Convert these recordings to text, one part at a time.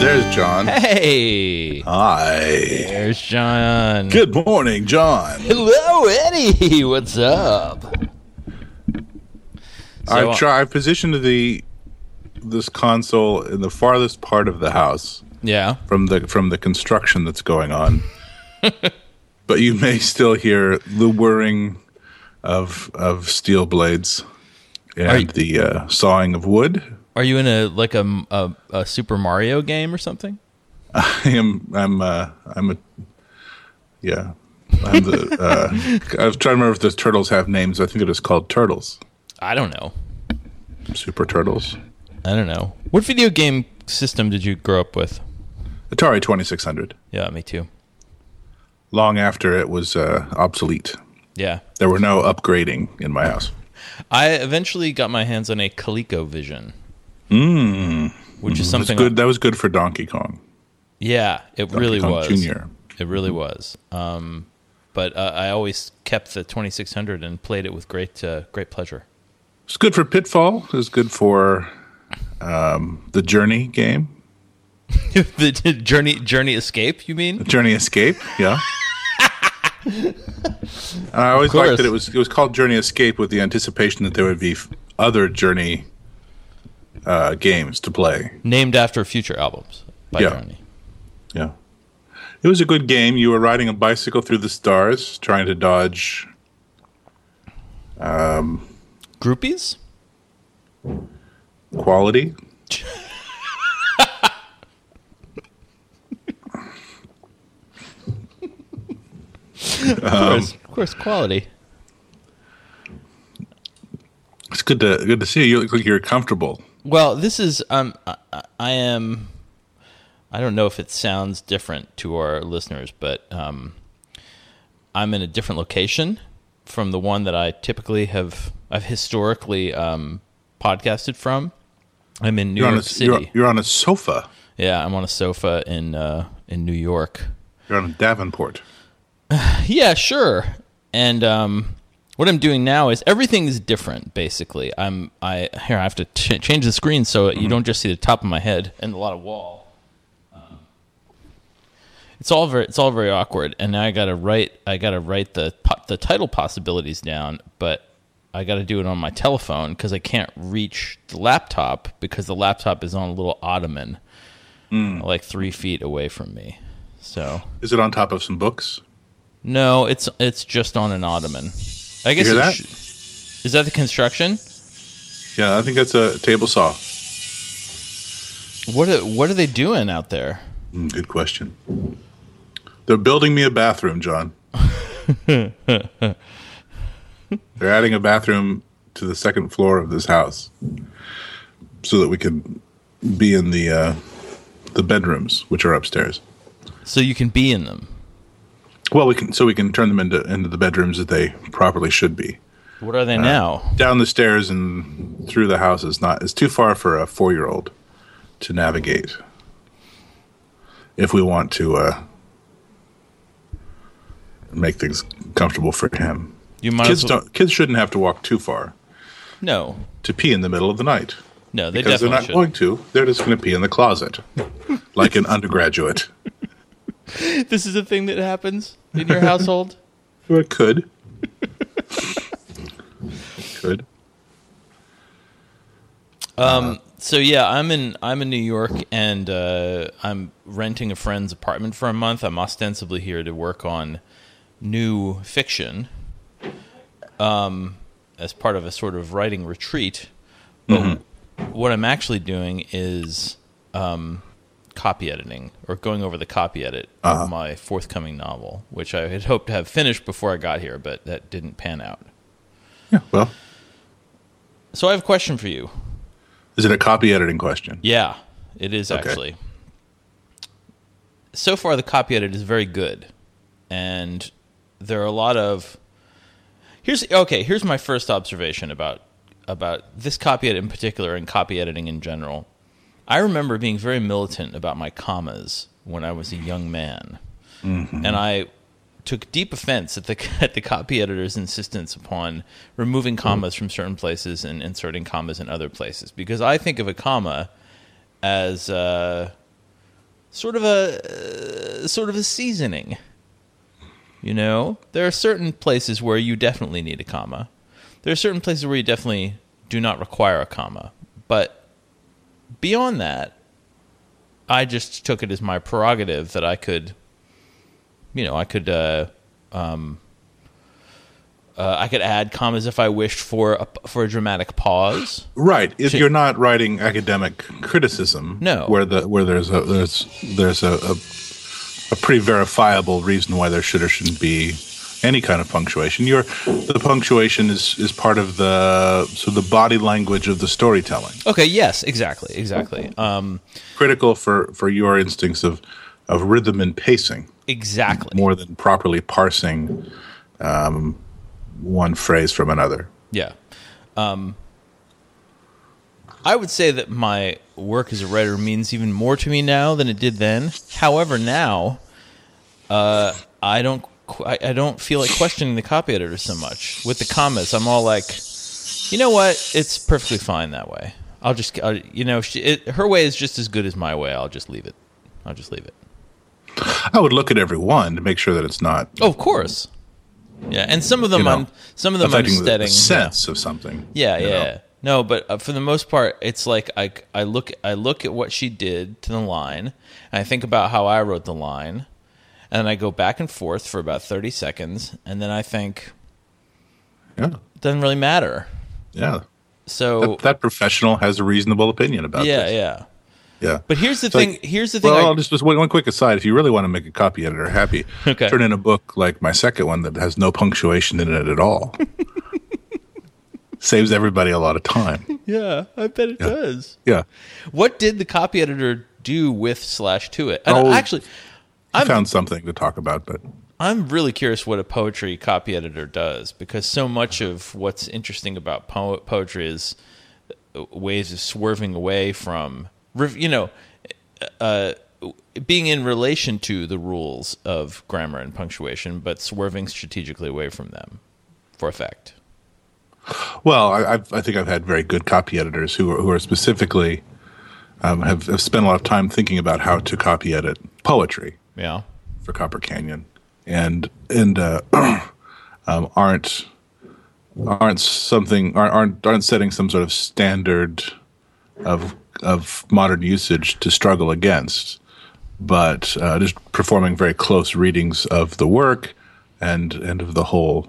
There's John. Hey, Hi. there's John. Good morning, John. Hello, Eddie. What's up? So, I've tried. I've positioned the this console in the farthest part of the house Yeah. from the from the construction that's going on. but you may still hear the whirring of of steel blades and you- the uh, sawing of wood. Are you in a like a, a, a Super Mario game or something? I am. I'm. Uh, I'm a. Yeah. I'm the. Uh, I was trying to remember if the turtles have names. I think it is called turtles. I don't know. Super turtles. I don't know. What video game system did you grow up with? Atari Twenty Six Hundred. Yeah, me too. Long after it was uh, obsolete, Yeah. there were no upgrading in my house. I eventually got my hands on a ColecoVision. Mm. Which is That's something good. That was good for Donkey Kong. Yeah, it really Kong was. Jr.. It really was. Um, but uh, I always kept the 2600 and played it with great uh, great pleasure. It's good for Pitfall. It's good for um, the Journey game, the journey journey escape, you mean? Journey Escape. Yeah. I always liked that it was it was called Journey Escape with the anticipation that there would be other Journey uh, games to play. Named after future albums by Yeah. Journey. Yeah. It was a good game. You were riding a bicycle through the stars, trying to dodge um, Groupies? quality. Of course, of course, quality. It's good to good to see you. You look like you're comfortable. Well, this is um, I, I am. I don't know if it sounds different to our listeners, but um, I'm in a different location from the one that I typically have. I've historically um, podcasted from. I'm in New You're York a City. you're, you're on a sofa. yeah, I'm on a sofa in uh, in New York. You're on a Davenport. Yeah, sure. And um, what I'm doing now is everything is different. Basically, I'm I here I have to ch- change the screen so you don't just see the top of my head and a lot of wall. Um, It's all very it's all very awkward, and now I gotta write I gotta write the the title possibilities down, but I gotta do it on my telephone because I can't reach the laptop because the laptop is on a little ottoman, like three feet away from me. So Is it on top of some books? no, it's it's just on an ottoman. I guess that? sh- is that the construction? Yeah, I think that's a table saw. What are, what are they doing out there? Mm, good question. They're building me a bathroom, John. They're adding a bathroom to the second floor of this house so that we can be in the uh, the bedrooms, which are upstairs. So you can be in them. Well, we can so we can turn them into into the bedrooms that they properly should be. What are they now? Down the stairs and through the house is not is too far for a four year old to navigate. If we want to uh, make things comfortable for him, You might kids well, don't kids shouldn't have to walk too far No, to pee in the middle of the night no, they because they're not should. going to. They're just going to pee in the closet like an undergraduate. This is a thing that happens in your household. Or it could. could. so yeah, I'm in I'm in New York and uh, I'm renting a friend's apartment for a month. I'm ostensibly here to work on new fiction um, as part of a sort of writing retreat. But what I'm actually doing is um, copy editing or going over the copy edit of uh-huh. my forthcoming novel, which I had hoped to have finished before I got here, but that didn't pan out. Yeah. Well, So I have a question for you. is it a copy editing question? Yeah, it is Okay. actually. So far, the copy edit is very good, and there are a lot of. Here's okay. Here's my first observation about about this copy edit in particular and copy editing in general. I remember being very militant about my commas when I was a young man, and I took deep offense at the at the copy editor's insistence upon removing commas from certain places and inserting commas in other places because I think of a comma as uh, sort of a uh, sort of a seasoning. You know, there are certain places where you definitely need a comma. There are certain places where you definitely do not require a comma. But beyond that, I just took it as my prerogative that I could, you know, I could, uh, um, uh, I could add commas if I wished for a, for a dramatic pause. Right. If you're not writing academic criticism, No. where the where there's a there's there's a, a a pretty verifiable reason why there should or shouldn't be any kind of punctuation. Your the punctuation is is part of the so the body language of the storytelling. Okay. Yes. Exactly. Exactly. Um, Critical for for your instincts of of rhythm and pacing exactly. more than properly parsing um, one phrase from another. Yeah. Um, I would say that my work as a writer means even more to me now than it did then. However, now uh, I don't I, I don't feel like questioning the copy editor so much with the comments. I'm all like, you know what? It's perfectly fine that way. I'll just uh, you know she, it, her way is just as good as my way. I'll just leave it. I'll just leave it. I would look at every one to make sure that it's not Oh, of course. Yeah, and some of them You know, I'm some of them I'm affecting the, sense of something. Yeah, yeah. know? No, but uh, for the most part, it's like I, I look I look at what she did to the line, and I think about how I wrote the line, and then I go back and forth for about thirty seconds, and then I think Yeah, it doesn't really matter. yeah. So That, that professional has a reasonable opinion about yeah, this. yeah. Yeah. But here's the It's thing. like- here's the thing. Well, I, I'll just, just one, one quick aside. If you really want to make a copy editor happy, Okay. turn in a book like my second one that has no punctuation in it at all. Saves everybody a lot of time. yeah, I bet it does. Yeah. What did the copy editor do with slash to it? And Oh, actually, I found something to talk about, but I'm really curious what a poetry copy editor does because so much of what's interesting about po- poetry is uh, ways of swerving away from, you know, uh, being in relation to the rules of grammar and punctuation, but swerving strategically away from them for effect. well, I, I've, I think I've had very good copy editors who are, who are specifically um, have, have spent a lot of time thinking about how to copy edit poetry. Yeah. for Copper Canyon, and and uh, um, aren't aren't something aren't, aren't setting some sort of standard of of modern usage to struggle against, but uh, just performing very close readings of the work and and of the whole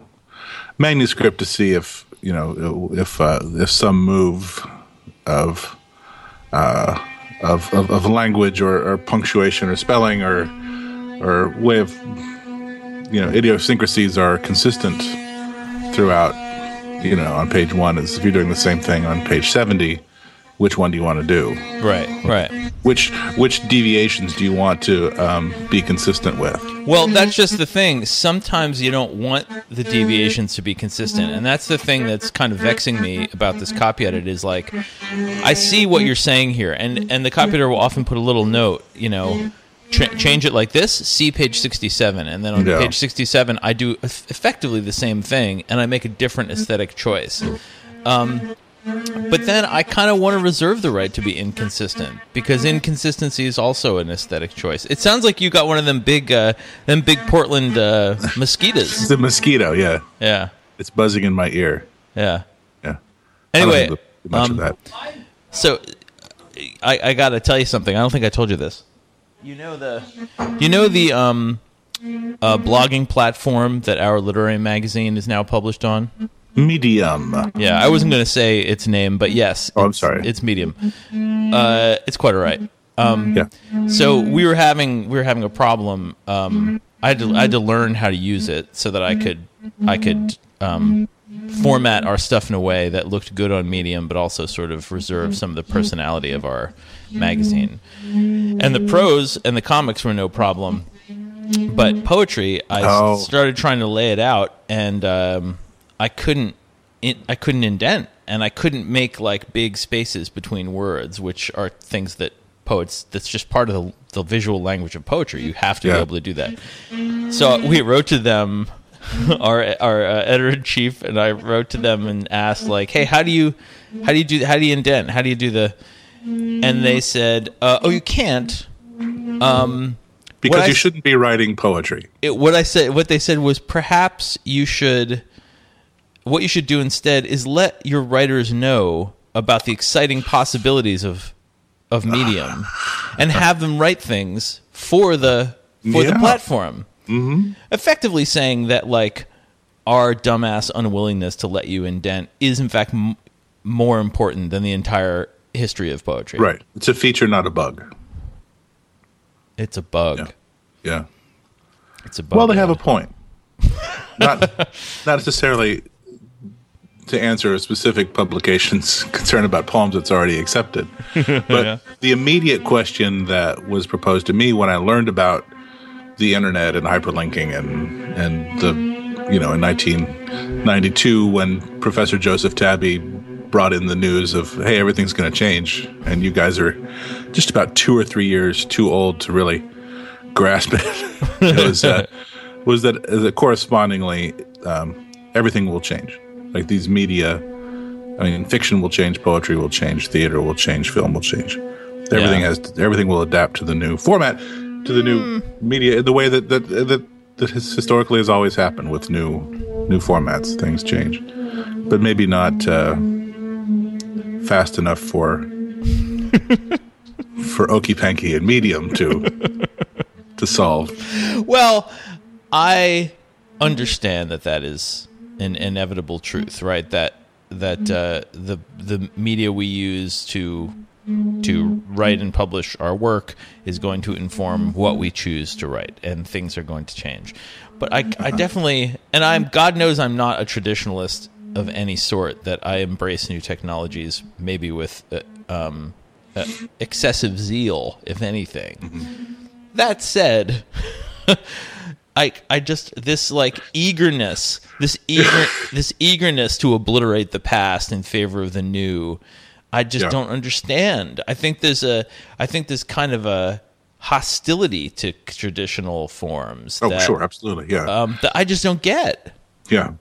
manuscript to see if you know if uh, if some move of uh, of, of, of language or, or punctuation or spelling or or way of you know idiosyncrasies are consistent throughout you know on page one is if you're doing the same thing on page 70 which one do you want to do Right. Right. which which deviations do you want to um, be consistent with Well, that's just the thing. Sometimes you don't want the deviations to be consistent, and that's the thing that's kind of vexing me about this copy edit. Is like, I see what you're saying here, and and the copy editor will often put a little note, you know. Ch- change it like this. See page sixty-seven, and then on Yeah. page sixty-seven, I do eff- effectively the same thing, and I make a different aesthetic choice. Um, but then I kind of want to reserve the right to be inconsistent because inconsistency is also an aesthetic choice. It sounds like you got one of them big, uh, them big Portland uh, mosquitoes. the mosquito yeah Yeah, it's buzzing in my ear yeah. yeah I don't Anyway, much um, of that So I, I got to tell you something. I don't think I told you this. You know the, you know the um, uh, blogging platform that our literary magazine is now published on. medium Yeah, I wasn't going to say its name, but yes. Oh, I'm sorry. It's Medium. Uh, it's quite all right. Um, yeah so we were having we were having a problem. Um, I had to I had to learn how to use it so that I could I could um, format our stuff in a way that looked good on Medium, but also sort of reserve some of the personality of our magazine. And the prose and the comics were no problem, but poetry, I Oh. started trying to lay it out, and um, I couldn't in, I couldn't indent, and I couldn't make like big spaces between words, which are things that poets that's just part of the, the visual language of poetry. You have to be able to do that. So we wrote to them, our our uh, editor in chief, and I wrote to them and asked like, "Hey, how do you how do you do how do you indent? How do you do the?" And they said, uh, "Oh, you can't." Um, because What I you shouldn't be writing poetry. it, what I said, what they said was perhaps you should, what you should do instead is let your writers know about the exciting possibilities of of Medium, and have them write things for the for the platform. Mm-hmm. Effectively saying that like our dumbass unwillingness to let you indent is in fact m- more important than the entire history of poetry. Right. It's a feature, not a bug. It's a bug. Yeah. Yeah. It's a bug. Well, they have a point. not not necessarily to answer a specific publication's concern about poems that's already accepted. But Yeah. the immediate question that was proposed to me when I learned about the internet and hyperlinking and and the you know in 1992 when Professor Joseph Tabby brought in the news of hey everything's going to change and you guys are just about two or three years too old to really grasp it. it was, uh, was that that correspondingly um, everything will change. Like these media, I mean, fiction will change, poetry will change, theater will change, film will change. Everything Yeah. has everything will adapt to the new format, to the new media, the way that that that, that has historically has always happened with new new formats. Things change, but maybe not uh, fast enough for for Okey Panky and Medium to to solve. Well, I understand that that is an inevitable truth, right? That that uh, the the media we use to to write and publish our work is going to inform what we choose to write, and things are going to change. But I, I definitely, and I'm God knows I'm not a traditionalist of any sort. That I embrace new technologies, maybe with uh, um, uh, excessive zeal, if anything. That said, I I just this like eagerness, this eager this eagerness to obliterate the past in favor of the new. I just Yeah. don't understand. I think there's a I think there's kind of a hostility to traditional forms. Oh, that, sure, absolutely, yeah. Um, that I just don't get. Yeah,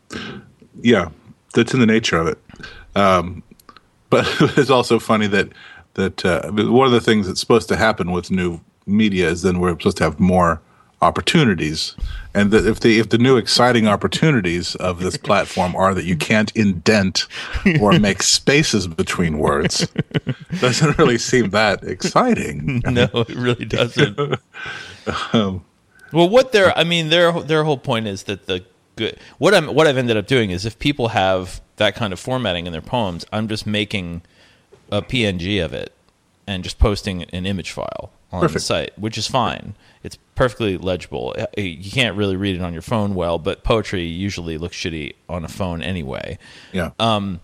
yeah, that's in the nature of it. Um, but it's also funny that that uh, one of the things that's supposed to happen with new media is then we're supposed to have more opportunities, and that if the if the new exciting opportunities of this platform are that you can't indent or make spaces between words, doesn't really seem that exciting. No, it really doesn't. Um, well, what their I mean their their whole point is that the good what I'm what I've ended up doing is if people have that kind of formatting in their poems, I'm just making a PNG of it and just posting an image file on the Perfect. site, which is fine. It's perfectly legible. Uh, You can't really read it on your phone well, but poetry usually looks shitty on a phone anyway. Yeah. Um,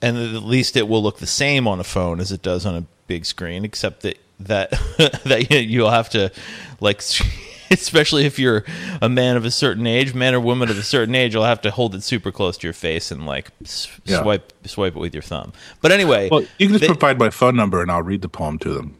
and at least it will look the same on a phone as it does on a big screen, except that that that you'll have to like, especially if you're a man of a certain age, man or woman of a certain age, you'll have to hold it super close to your face and like s- Yeah. swipe swipe it with your thumb. But anyway, well, you can just they- provide my phone number and I'll read the poem to them.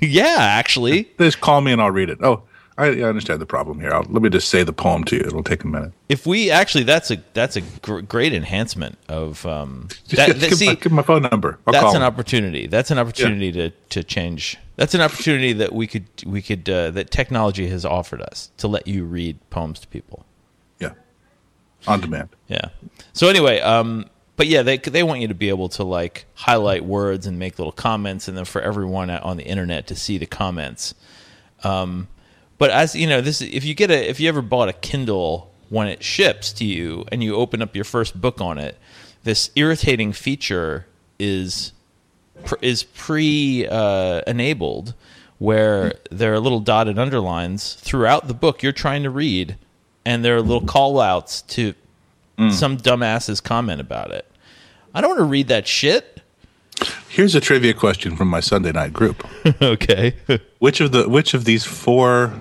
yeah, actually, just call me and I'll read it. Oh, I, I understand the problem here. I'll, let me just say the poem to you. It'll take a minute. if we actually that's a that's a gr- great enhancement of um Just that, give, that- give see my, give my phone number. I'll that's an opportunity. That's an opportunity to to change. That's an opportunity that we could we could uh, that technology has offered us to let you read poems to people. Yeah, on demand. Yeah. So anyway, um, but yeah, they they want you to be able to like highlight words and make little comments, and then for everyone on the internet to see the comments. Um, but as you know, this if you get a if you ever bought a Kindle when it ships to you and you open up your first book on it, this irritating feature is is pre uh, enabled where there are little dotted underlines throughout the book you're trying to read, and there are little call outs to some dumbass's comment about it. I don't want to read that shit. Here's a trivia question from my Sunday night group. okay. Which of the which of these four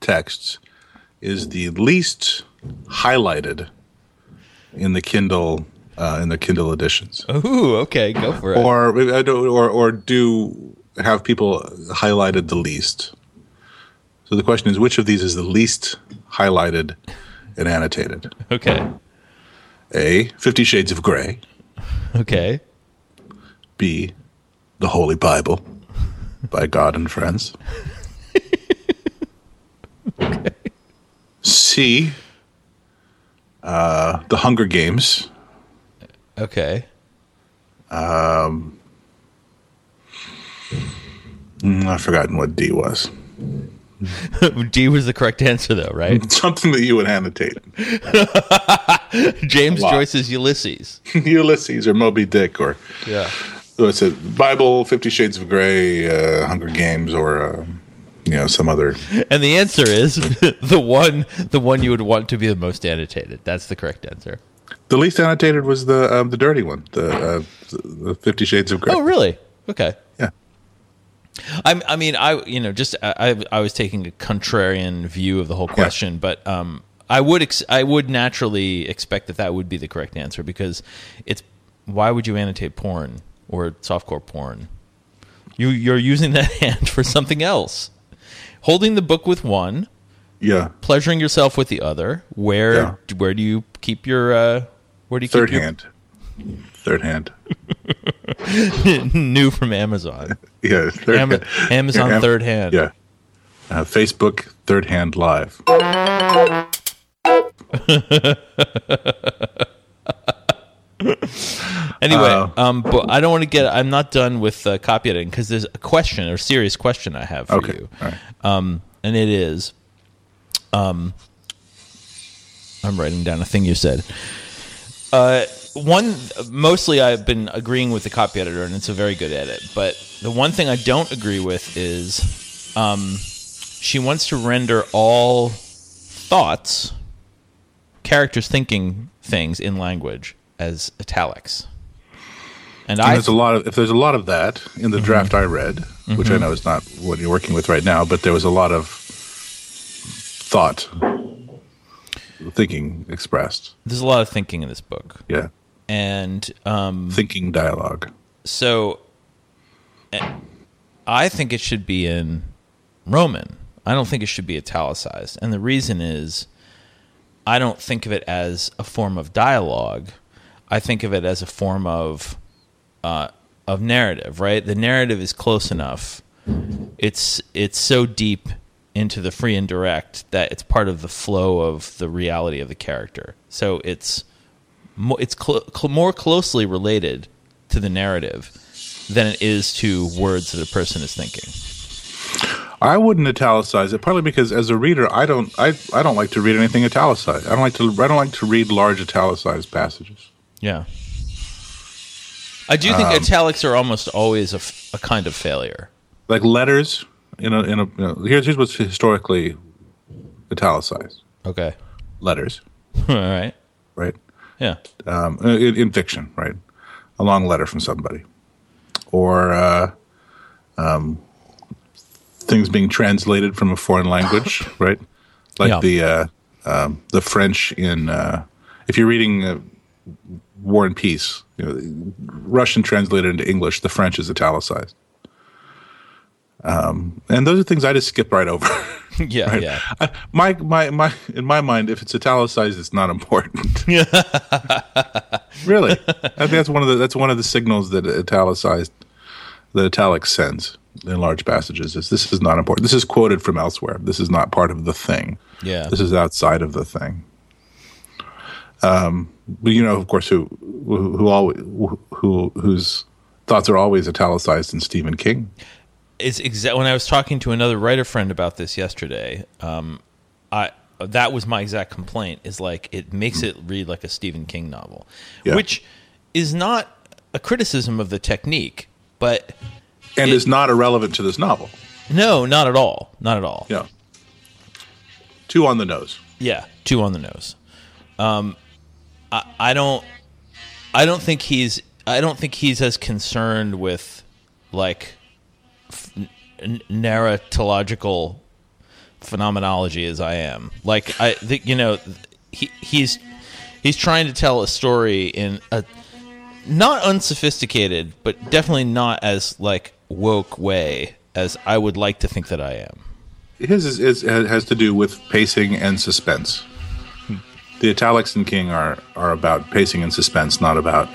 texts is the least highlighted in the Kindle uh, in the Kindle editions, Ooh, okay, go for it. or I don't- or or do have people highlighted the least? So the question is, which of these is the least highlighted and annotated? okay. A. Fifty Shades of Grey. Okay. B. The Holy Bible by God and Friends. okay. C. Uh, the Hunger Games. Okay. Um, I've forgotten what D was. D was the correct answer, though, right? Something that you would annotate. James. Joyce's Ulysses. Ulysses or Moby Dick or Yeah. what's it? Bible, Fifty Shades of Grey, uh, Hunger Games, or uh, you know some other. And the answer is the one the one you would want to be the most annotated. That's the correct answer. The least annotated was the um, the dirty one, the, uh, the Fifty Shades of Grey. Oh, really? Okay. Yeah. I, I mean, I you know, just I, I was taking a contrarian view of the whole question, but um, I would ex- I would naturally expect that that would be the correct answer because it's why would you annotate porn or softcore porn? You you're using that hand for something else. Holding the book with one, Yeah. pleasuring yourself with the other. Where Yeah. where do you keep your uh, where do you Third keep your hand. Third hand. new from Amazon? Yeah. Third Am- hand. Amazon Am- third hand. Yeah. Uh, Facebook Third Hand Live. Anyway, Uh, um, but I don't want to get. I'm not done with uh, copy editing because there's a question or serious question I have for Okay. you, right. um, and it is, um, I'm writing down a thing you said. Uh, one, mostly I've been agreeing with the copy editor, and it's a very good edit. But the one thing I don't agree with is, um, she wants to render all thoughts, characters thinking things in language as italics. And And I there's a lot of if there's a lot of that in the Mm-hmm. draft I read, which I know is not what you're working with right now, but there was a lot of thought, thinking expressed. there's a lot of thinking in this book, Yeah, and um, thinking dialogue. so eh, I think it should be in Roman. I don't think it should be italicized, and the reason is I don't think of it as a form of dialogue. I think of it as a form of uh, of narrative. Right, the narrative is close enough. It's it's so deep into the free and direct that it's part of the flow of the reality of the character. So it's mo- it's cl- cl- more closely related to the narrative than it is to words that a person is thinking. I wouldn't italicize it partly because as a reader, I don't I, I don't like to read anything italicized. I don't like to I don't like to read large italicized passages. Yeah. I do think um, italics are almost always a, f- a kind of failure. Like letters in a in a you know, here's here's what's historically italicized. Okay. Letters, All right. right? Yeah. um, in, in fiction, right? A long letter from somebody, or uh, um, things being translated from a foreign language, right? Like Yeah. the uh, um, the French in uh, if you're reading uh, War and Peace, you know, Russian translated into English, the French is italicized. Um, and those are things I just skip right over. Yeah. Right. Yeah. I, my my my in my mind, if it's italicized, it's not important. really, I think that's one of the that's one of the signals that italicized the italic sends in large passages is this is not important. This is quoted from elsewhere. This is not part of the thing. Yeah. This is outside of the thing. Um, but you know, of course, who who who, always, who whose thoughts are always italicized in Stephen King. It's exa- when I was talking to another writer friend about this yesterday. Um, I that was my exact complaint. Is like it makes it read like a Stephen King novel, Yeah. which is not a criticism of the technique, but and It- is not irrelevant to this novel. no, not at all, not at all. Yeah. Two on the nose. Yeah, two on the nose. Um, I, I don't, I don't think he's, I don't think he's as concerned with like narratological phenomenology as I am. Like I think you know, he he's he's trying to tell a story in a not unsophisticated, but definitely not as like woke way as I would like to think that I am. His is, is has to do with pacing and suspense. The italics in King are are about pacing and suspense, not about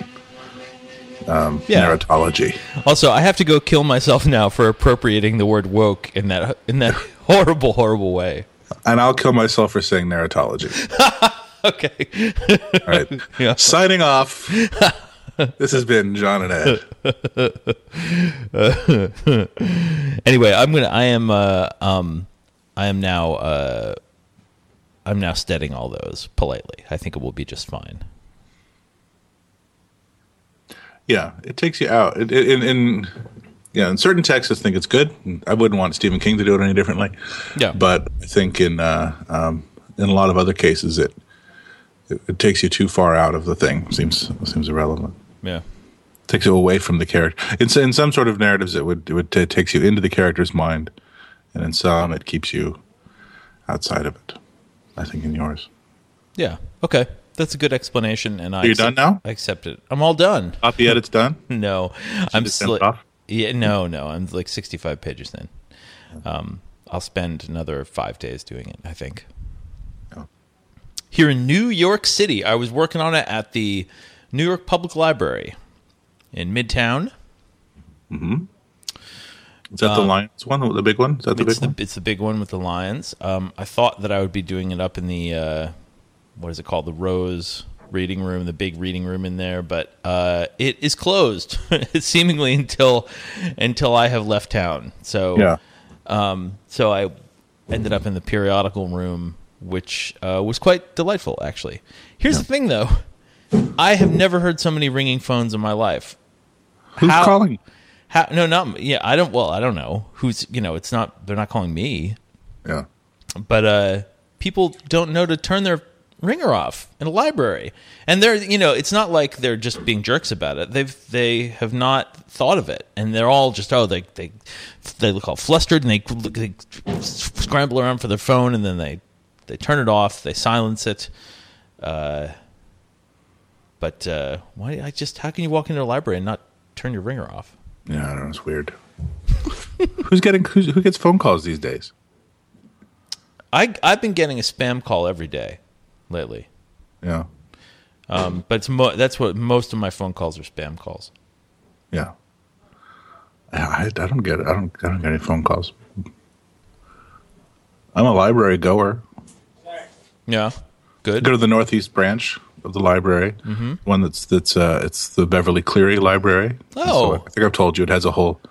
um, Yeah. narratology. Also, I have to go kill myself now for appropriating the word woke in that in that horrible, horrible way. And I'll kill myself for saying narratology. okay. All right. Yeah. Signing off. this has been John and Ed. anyway, I'm gonna. I am. Uh, um, I am now. Uh, I'm now stetting all those politely. I think it will be just fine. Yeah, it takes you out. It, it, in, in yeah, in certain texts, I think it's good. I wouldn't want Stephen King to do it any differently. Yeah. but I think in uh, um, in a lot of other cases, it, it it takes you too far out of the thing. seems seems irrelevant. Yeah. takes you away from the character. In, in some sort of narratives, it would it would it takes you into the character's mind, and in some, it keeps you outside of it. I think in yours. Yeah. Okay. That's a good explanation, and I Are you accept- done now? I accept it. I'm all done. Copy edit's done. No, I'm send still. off? Yeah, no, no. I'm like 65 pages in. Um, I'll spend another five days doing it. I think. Oh. Here in New York City, I was working on it at the New York Public Library in Midtown. Hmm. Is that the Lions one, the big one? Is that the It's big the one? it's the big one with the lions. Um, I thought that I would be doing it up in the uh, what is it called, the Rose reading room, the big reading room in there, but uh, it is closed seemingly until until I have left town. So Yeah. um, so I ended up in the periodical room, which uh, was quite delightful, actually. Here's the thing, though. I have never heard so many ringing phones in my life. Who's How- calling? How, no, not yeah. I don't. Well, I don't know who's. You know, it's not. They're not calling me, Yeah. but uh, people don't know to turn their ringer off in a library, and they're. You know, it's not like they're just being jerks about it. They've they have not thought of it, and they're all just oh they they they look all flustered and they, they scramble around for their phone, and then they they turn it off, they silence it. Uh, but uh, why? I just how can you walk into a library and not turn your ringer off? Yeah, I don't know. It's weird. who's getting who's, who gets phone calls these days? I I've been getting a spam call every day lately, Yeah. um, but it's mo- that's what most of my phone calls are spam calls. Yeah. I, I don't get it. I don't I don't get any phone calls. I'm a library goer. Yeah, good. Go to the northeast branch of the library. Mm-hmm. One that's that's uh it's the Beverly Cleary Library. Oh. I think I've told you it has a whole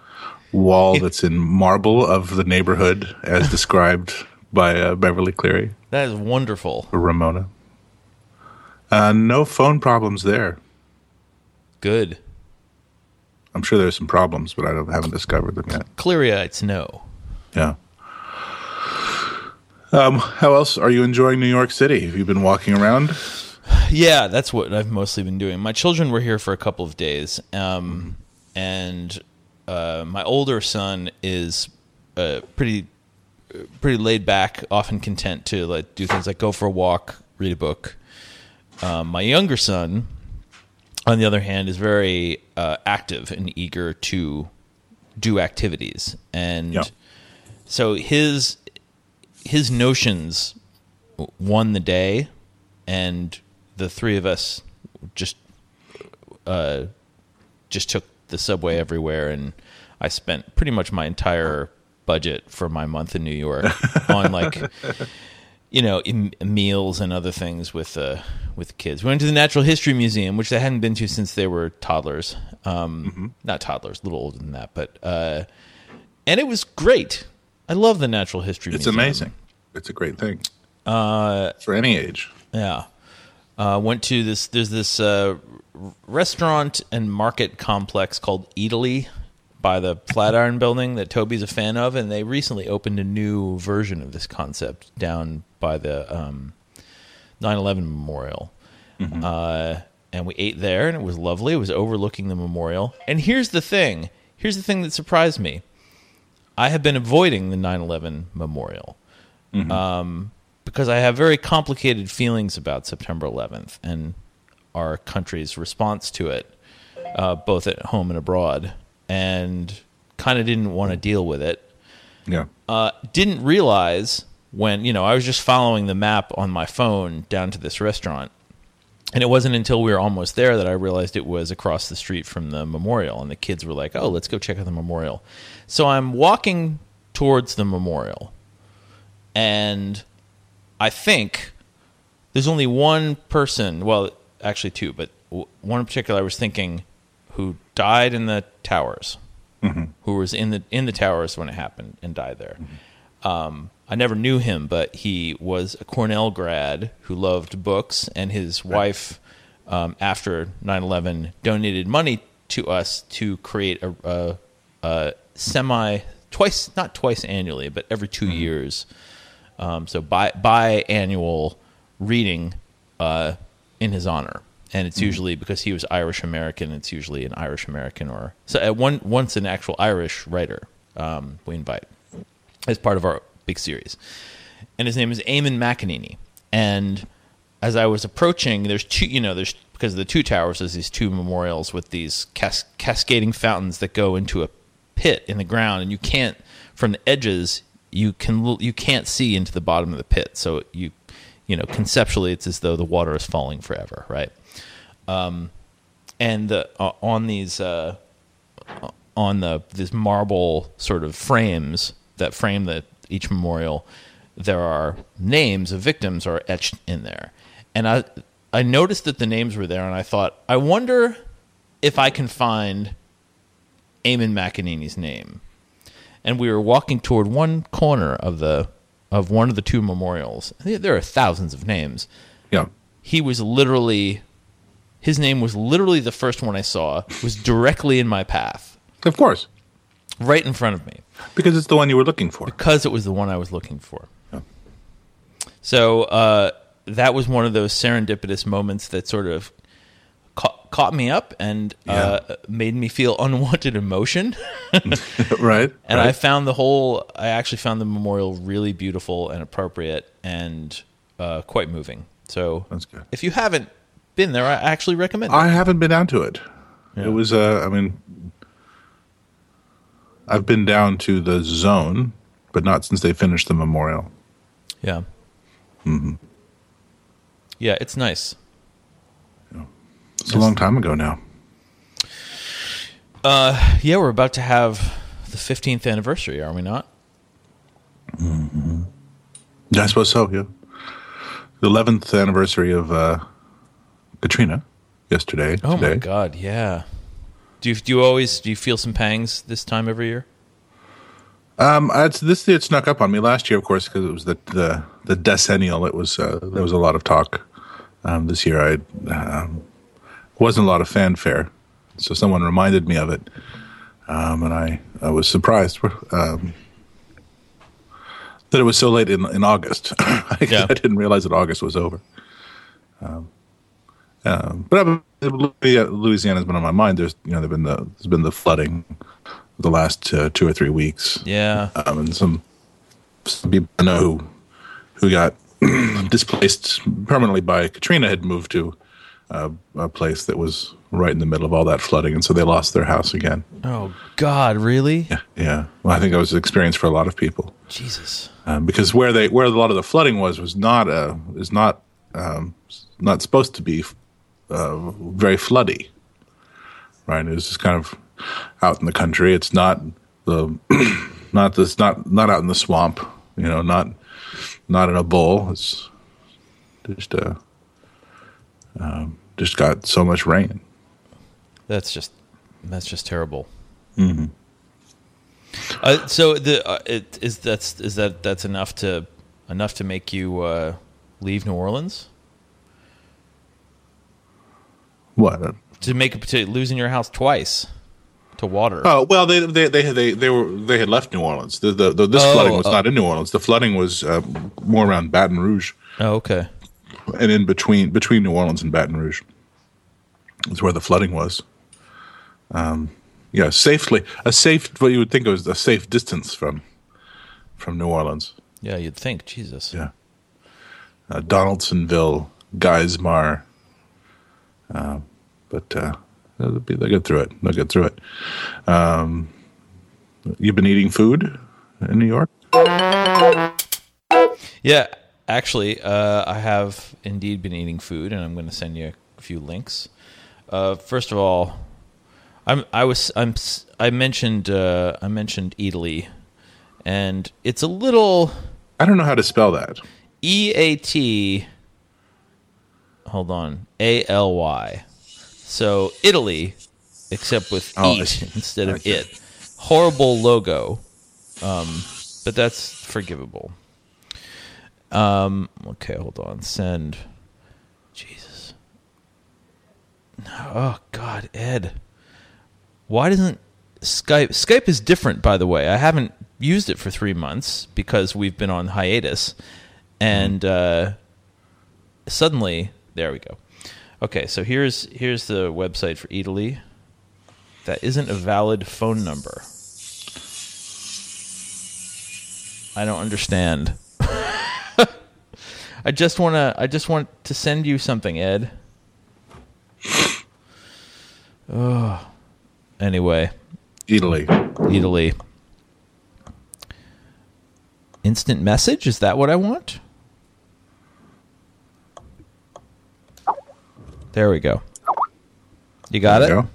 wall that's in marble of the neighborhood as described by uh, Beverly Cleary That is wonderful. Ramona. Uh, no phone problems there. Good. I'm sure there's some problems, but I don't, haven't discovered them yet. Clearaites, no. Yeah. Um, how else are you enjoying New York City? Have you been walking around? Yeah, that's what I've mostly been doing. My children were here for a couple of days, um, and uh, my older son is uh, pretty pretty laid back, often content to like do things like go for a walk, read a book. Um, my younger son, on the other hand, is very uh, active and eager to do activities, and Yeah. so his his notions won the day, and the three of us just uh, just took the subway everywhere, and I spent pretty much my entire budget for my month in New York on like you know meals and other things with uh, with kids. We went to the Natural History Museum, which they hadn't been to since they were toddlers. Um, Not toddlers, a little older than that, but uh, and it was great. I love the Natural History museum. It's Museum. amazing. It's a great thing. Uh, for any age. Yeah. Uh, went to this. There's this uh, restaurant and market complex called Eataly by the Flatiron Building that Toby's a fan of, and they recently opened a new version of this concept down by the um, 9/11 memorial. Uh, and we ate there, and it was lovely. It was overlooking the memorial. And here's the thing. Here's the thing that surprised me. I have been avoiding the 9/11 memorial um, because I have very complicated feelings about September 11th and our country's response to it, uh, both at home and abroad, and kind of didn't want to deal with it. Yeah. Uh, didn't realize when you know I was just following the map on my phone down to this restaurant, and it wasn't until we were almost there that I realized it was across the street from the memorial, and the kids were like, "Oh, let's go check out the memorial." So I'm walking towards the memorial, and I think there's only one person. Well, actually two, but one in particular I was thinking who died in the towers, who was in the in the towers when it happened and died there. Um, I never knew him, but he was a Cornell grad who loved books, and his wife, um, after 9/11, donated money to us to create a, a, a semi twice, not twice annually, but every 2 years. Um, so bi biannual reading uh, in his honor, and it's usually because he was Irish American. It's usually an Irish American or so at one once an actual Irish writer. Um, we invite as part of our big series, and his name is Eamon McEneaney. And as I was approaching, there's two, you know, there's because of the two towers, there's these two memorials with these cas- cascading fountains that go into a pit in the ground, and you can't from the edges you can you can't see into the bottom of the pit. So you you know conceptually, it's as though the water is falling forever, right? Um, and the, uh, on these uh, on the these marble sort of frames that frame the each memorial, there are names of victims are etched in there, and I I noticed that the names were there, and I thought I wonder if I can find Eamon McEneaney's name. And we were walking toward one corner of the of one of the two memorials. There are thousands of names. Yeah. He was literally his name was literally the first one I saw was directly in my path, Of course. right in front of me, Because it's the one you were looking for. because it was the one I was looking for. Yeah. So uh, that was one of those serendipitous moments that sort of caught, caught me up and uh, made me feel unwanted emotion. right. And I found the whole, I actually found the memorial really beautiful and appropriate and uh, quite moving. So That's good. if you haven't been there, I actually recommend it. I haven't been down to it. It was, uh, I mean, I've been down to the zone, but not since they finished the memorial. Yeah. Hmm. Yeah, it's nice. It's a long time ago now. Uh, yeah, we're about to have the 15th anniversary, are we not? Yeah, I suppose so. Yeah, the eleventh anniversary of uh, Katrina yesterday. Oh today. my god, yeah. Do you do you always do you feel some pangs this time every year? Um, it's, this it snuck up on me. Last year, of course, because it was the the the decennial. It was uh, there was a lot of talk. Um, this year, I um, wasn't a lot of fanfare, so someone reminded me of it, um, and I I was surprised um, that it was so late in in August. I, Yeah. I didn't realize that August was over. Um, um, but I've, Louisiana's been on my mind. There's you know there's been the there's been the flooding the last uh, two or three weeks Yeah. um, and some some people I know who who got displaced permanently by Katrina had moved to uh, a place that was right in the middle of all that flooding, and so they lost their house again. Oh god, really? Yeah, yeah. Well, I think that was an experience for a lot of people Jesus. um, because where they where a lot of the flooding was was not uh, is not um, not supposed to be uh, very floody, right? It was just kind of out in the country. It's not the not this not not out in the swamp, you know, not not in a bowl. It's just uh, um, just got so much rain. That's just that's just terrible. Mm-hmm. Uh, so the uh, it, is that's is that that's enough to enough to make you uh, leave New Orleans What? to make to losing your house twice to water. Oh well, they they they they, they were they had left New Orleans. The, the, the this Oh, flooding was oh. not in New Orleans. The flooding was uh, more around Baton Rouge. Oh, okay. and in between between New Orleans and Baton Rouge is where the flooding was. Um, yeah, safely a safe what you would think was a safe distance from from New Orleans. Yeah, you'd think. Jesus. Yeah, uh, Donaldsonville, Geismar, uh, but uh, they'll, be, they'll get through it. They'll get through it. Um, you've been eating food in New York. Yeah, actually, uh, I have indeed been eating food, and I'm going to send you a few links. Uh, first of all, I'm I was I'm I mentioned uh, I mentioned Eataly, and it's a little I don't know how to spell that. E A T. Hold on. A L Y. So Italy, except with Oh, eat instead of Okay. it. Horrible logo, um, but that's forgivable. Um, okay, hold on. Send. Jesus. Oh God, Ed. Why doesn't Skype? Skype is different, by the way. I haven't used it for three months because we've been on hiatus, and uh, suddenly there we go. Okay, so here's here's the website for Eataly. That isn't a valid phone number. I don't understand. I just want to I just want to send you something, Ed. Oh. Anyway, Eataly. Eataly. Instant message? Is that what I want? There we go. You got There it? you go. you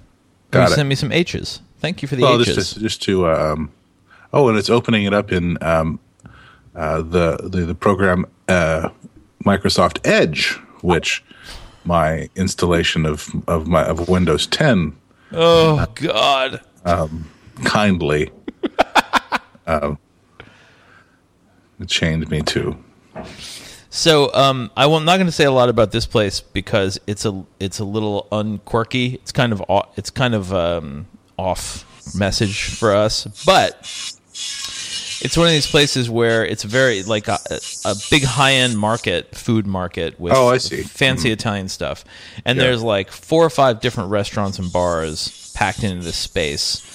Got it. send me some H's. Thank you for the well, H's. just to, just to um, oh, and it's opening it up in um, uh, the, the the program uh, Microsoft Edge, which my installation of of my of Windows 10 oh God. kindly um, chained me to. So um, I will, I'm not going to say a lot about this place because it's a it's a little unquirky. It's kind of off, it's kind of um, off message for us, but it's one of these places where it's very like a, a big high end market, food market with Oh, I see. fancy Italian stuff, and Yeah. there's like four or five different restaurants and bars packed into this space.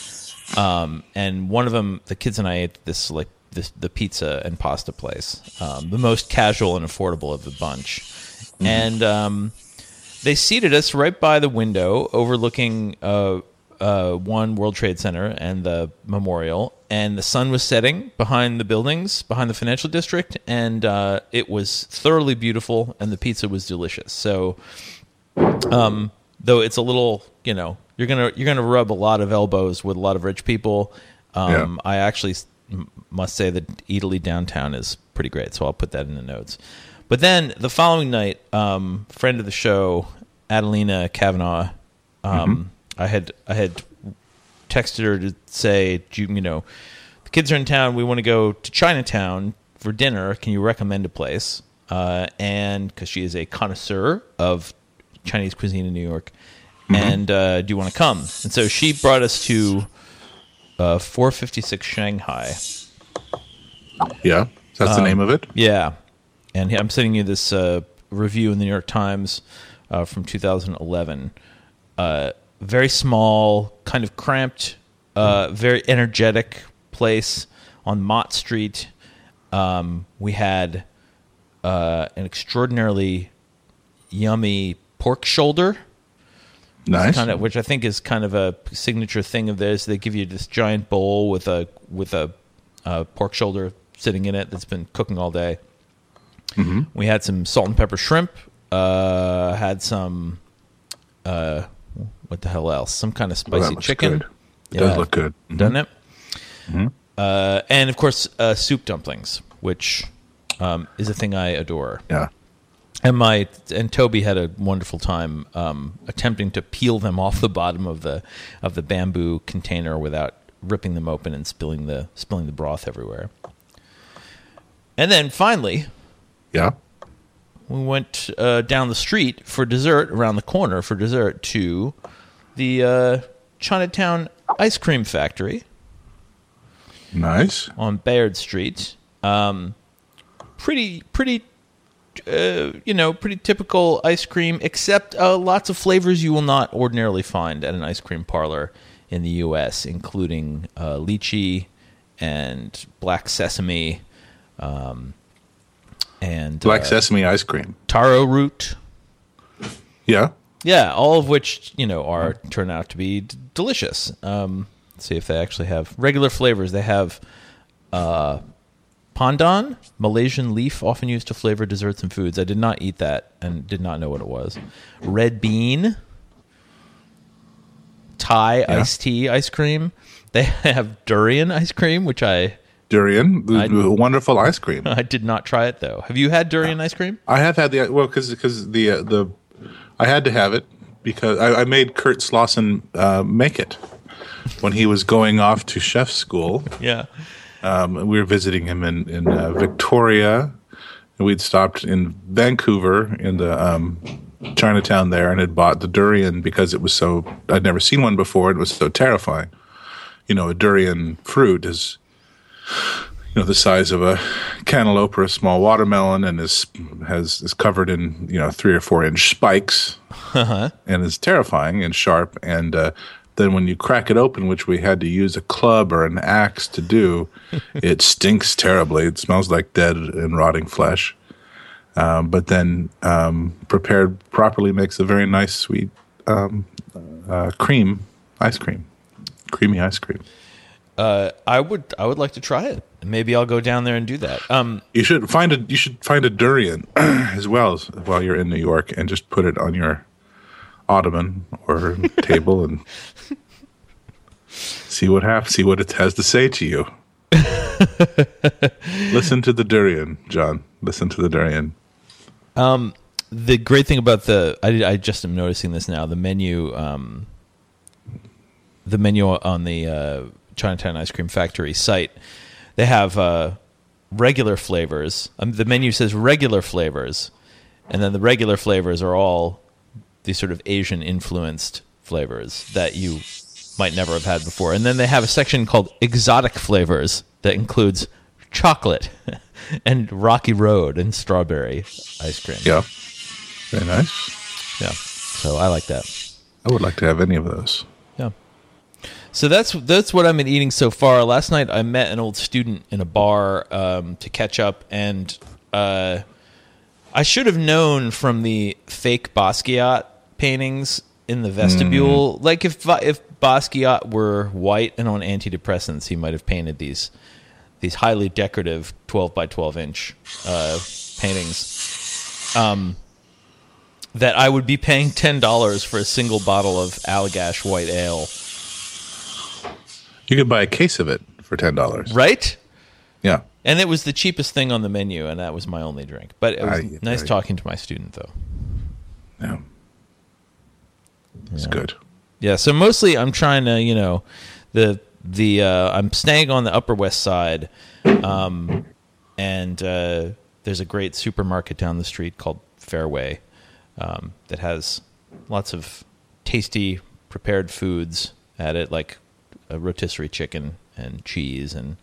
Um, and one of them, the kids and I ate this like this the pizza and pasta place, um, the most casual and affordable of the bunch, and um, they seated us right by the window overlooking uh, uh, one World Trade Center and the memorial, and the sun was setting behind the buildings, behind the financial district, and uh, it was thoroughly beautiful, and the pizza was delicious. So um, though it's a little, you know, you're gonna you're gonna rub a lot of elbows with a lot of rich people. Um, I actually must say that Eataly downtown is pretty great, so I'll put that in the notes. But then the following night, um, friend of the show, Adelina Kavanaugh, um, I had I had texted her to say, you, you know, the kids are in town. We want to go to Chinatown for dinner. Can you recommend a place?" Uh, and because she is a connoisseur of Chinese cuisine in New York, and uh, do you want to come? And so she brought us to uh, 456 Shanghai. Yeah, that's the name of it. Yeah, and I'm sending you this uh, review in the New York Times uh, from 2011. Uh, very small, kind of cramped, uh, very energetic place on Mott Street. Um, we had uh, an extraordinarily yummy pork shoulder Nice. kind of which I think is kind of a signature thing of theirs. They give you this giant bowl with a with a uh, pork shoulder sitting in it that's been cooking all day. Mm-hmm. We had some salt and pepper shrimp. Uh, had some uh, what the hell else? Some kind of Oh, spicy looks chicken. good. It does look good. Mhm. doesn't it? Uh, and of course, uh, soup dumplings, which um, is a thing I adore. Yeah. And my and Toby had a wonderful time um, attempting to peel them off the bottom of the of the bamboo container without ripping them open and spilling the spilling the broth everywhere. And then finally, Yeah. we went uh, down the street for dessert, around the corner for dessert to the uh, Chinatown Ice Cream Factory Nice. on Bayard Street. Um, pretty, pretty, uh, you know, pretty typical ice cream, except uh, lots of flavors you will not ordinarily find at an ice cream parlor in the U.S., including uh, lychee and black sesame, um, and Black uh, sesame ice cream. taro root. Yeah. Yeah, all of which you know are turn out to be d- delicious. Um, let's see if they actually have regular flavors. They have uh, pandan, Malaysian leaf, often used to flavor desserts and foods. I did not eat that and did not know what it was. Red bean, Thai iced tea ice cream. They have durian ice cream, which I durian, the- I- wonderful ice cream. I did not try it though. Have you had durian ice cream? I have had the well because because the uh, the I had to have it because I, I made Kurt Slauson uh, make it when he was going off to chef school. Yeah. Um, we were visiting him in in uh, Victoria, and we'd stopped in Vancouver in the um, Chinatown there, and had bought the durian because it was so I'd never seen one before. It was so terrifying. You know, a durian fruit is you know the size of a cantaloupe or a small watermelon, and is has is covered in you know three or four inch spikes, and is terrifying and sharp. And uh, then when you crack it open, which we had to use a club or an axe to do, it stinks terribly. It smells like dead and rotting flesh. Um, but then um, prepared properly makes a very nice sweet um, uh, cream ice cream, creamy ice cream. Uh, I would I would like to try it. Maybe I'll go down there and do that. Um, You should find a you should find a durian as well as while you're in New York and just put it on your ottoman or table and see what happens. See what it has to say to you. Listen to the durian, John. Listen to the durian. Um, the great thing about the I, I just am noticing this now the menu um, the menu on the uh, Chinatown Ice Cream Factory site they have uh, regular flavors um, the menu says regular flavors and then the regular flavors are all these sort of Asian influenced flavors that you might never have had before and then they have a section called exotic flavors that includes chocolate and rocky road and strawberry ice cream Yeah, very nice. yeah. So I like that. I would like to have any of those. So that's that's what I've been eating so far. Last night I met an old student in a bar um, to catch up, and uh, I should have known from the fake Basquiat paintings in the vestibule. Like if if Basquiat were white and on antidepressants, he might have painted these these highly decorative twelve by twelve inch uh, paintings. Um, that I would be paying ten dollars for a single bottle of Allagash white ale, You could buy a case of it for ten dollars. right? Yeah, And it was the cheapest thing on the menu, and that was my only drink. But it was I- nice I- talking to my student, though. yeah. It's Yeah. good. Yeah, so mostly I'm trying to, you know, the the uh, I'm staying on the Upper West Side, um, and uh, there's a great supermarket down the street called Fairway um, that has lots of tasty prepared foods at it, like a rotisserie chicken and cheese and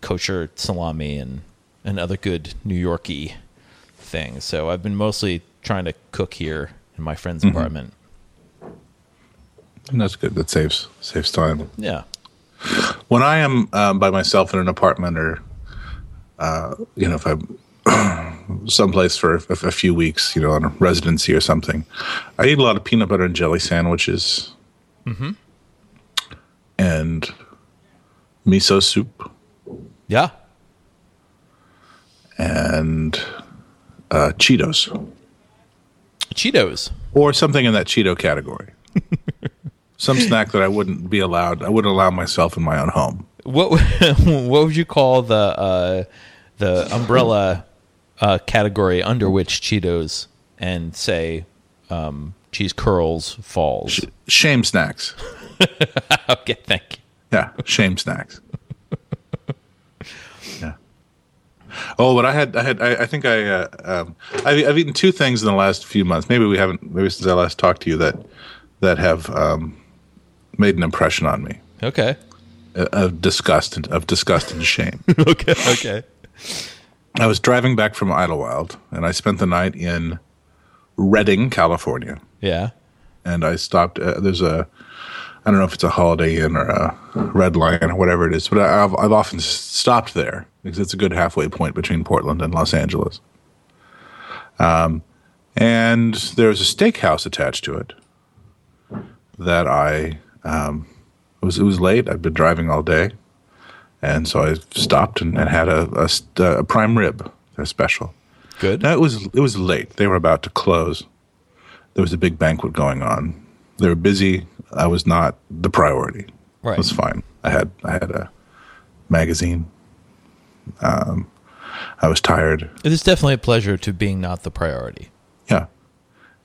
kosher salami and and other good New Yorky things. So I've been mostly trying to cook here in my friend's apartment. And that's good. That saves saves time. Yeah. when I am um, by myself in an apartment or, uh, you know, if I'm someplace for a, a few weeks, you know, on a residency or something, I eat a lot of peanut butter and jelly sandwiches. And miso soup Yeah. and uh, Cheetos Cheetos. or something in that Cheeto category. Some snack that I wouldn't be allowed. I wouldn't allow myself in my own home. What what would you call the uh, the umbrella uh, category under which Cheetos and say um, cheese curls falls? Shame snacks. okay, thank you. Yeah, shame snacks. yeah. Oh, but I had, I had, I, I think I, uh, um, I've, I've eaten two things in the last few months. Maybe we haven't, maybe since I last talked to you, that that have um, made an impression on me Okay. uh, of disgust, and, of disgust and shame. okay. Okay. I was driving back from Idyllwild, and I spent the night in Redding, California. Yeah. and I stopped. Uh, there's a, I don't know if it's a Holiday Inn or a Red Lion or whatever it is, but I've I've often stopped there because it's a good halfway point between Portland and Los Angeles. Um, and there's a steakhouse attached to it that I um, it was it was late. I'd been driving all day, and so I stopped and, and had a, a, a prime rib, special. Good. No, it was it was late. They were about to close. There was a big banquet going on. They were busy. I was not the priority. Right. It was fine. I had I had a magazine Um, I was tired. It is definitely a pleasure to being not the priority. Yeah.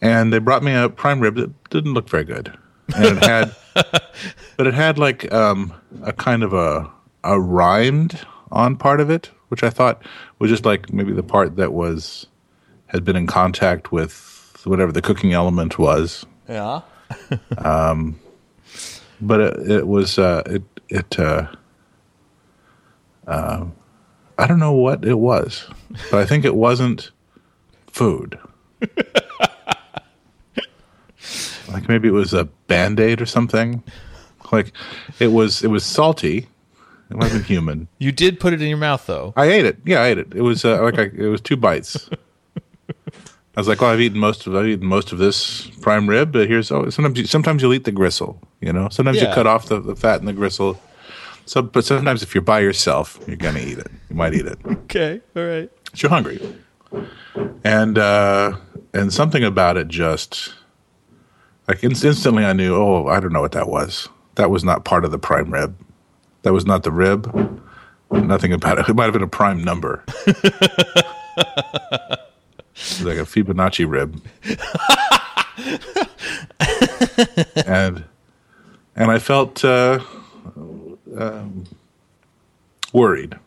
And they brought me a prime rib that didn't look very good. And it had, but it had like um, a kind of a, a rind on part of it, which I thought was just like maybe the part that was, had been in contact with whatever the cooking element was. Yeah. But it, it was, uh, it, it, uh, uh, I don't know what it was, but I think it wasn't food. like maybe it was a band aid or something. Like it was, it was salty. It wasn't human. You did put it in your mouth, though. I ate it. Yeah, I ate it. It was uh, like I, it was two bites. I was like, "Well, I've eaten most of I've eaten most of this prime rib, but here's oh, sometimes you, sometimes you'll eat the gristle. You know, sometimes you cut off the, the fat and the gristle. So, but sometimes if you're by yourself, you're gonna eat it. You might eat it. Okay. All right. 'Cause You're hungry, and uh, and something about it just like inst- instantly I knew. Oh, I don't know what that was. That was not part of the prime rib. That was not the rib. Nothing about it. It might have been a prime number. It's like a Fibonacci rib. and and I felt uh, um, worried.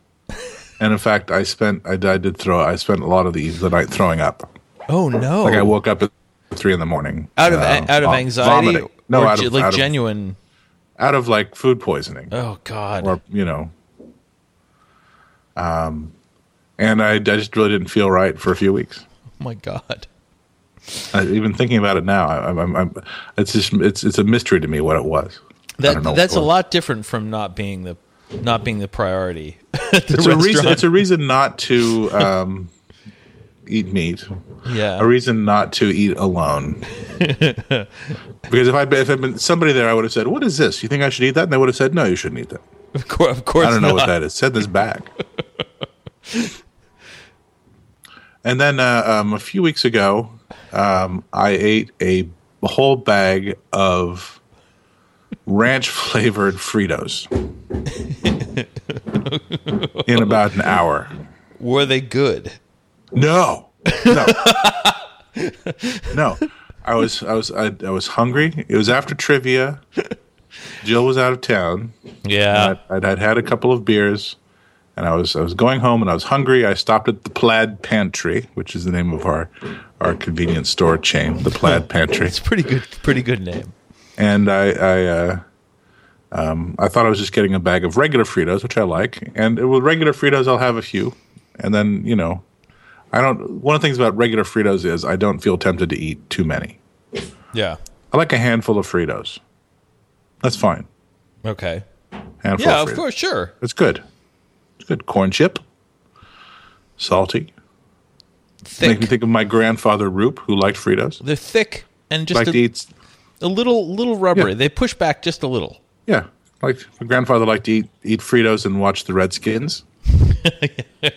And in fact, I spent I, I did throw I spent a lot of the the night throwing up. Oh no! Like I woke up at three in the morning out of uh, out of anxiety, vomiting. No, out of like out of- genuine. out of like food poisoning oh God! or you know. Um, and I, I just really didn't feel right for a few weeks. My God! I, even thinking about it now, I, I'm, I'm, I'm, it's just it's it's a mystery to me what it was. That that's a lot different from not being the not being the priority. the It's a reason. It's a reason not to um, eat meat. yeah. A reason not to eat alone. because if I if I'd been somebody there, I would have said, "What is this? You think I should eat that?" And they would have said, "No, you shouldn't eat that." Of course, of course I don't know not. what that is. Send this back. And then uh, um, a few weeks ago, um, I ate a whole bag of ranch flavored Fritos in about an hour. Were they good? No, no, no. I was, I was, I, I was hungry. It was after trivia. Jill was out of town. Yeah. I'd, I'd had a couple of beers, and I was I was going home, and I was hungry. I stopped at the Plaid Pantry, which is the name of our our convenience store chain, the Plaid Pantry, It's a pretty good, pretty good name. and I I. Uh, um, I thought I was just getting a bag of regular Fritos, which I like, and with regular Fritos, I'll have a few, and then you know, I don't. One of the things about regular Fritos is I don't feel tempted to eat too many. Yeah. I like a handful of Fritos. That's fine. Okay. Handful Yeah, of of course, sure. It's good. Good. Corn chip, salty. Make me think of my grandfather Roop, who liked Fritos. They're thick and just Liked a, to eat. a little, little rubbery. Yeah. They push back just a little. Yeah, like my grandfather liked to eat eat Fritos and watch the Redskins. I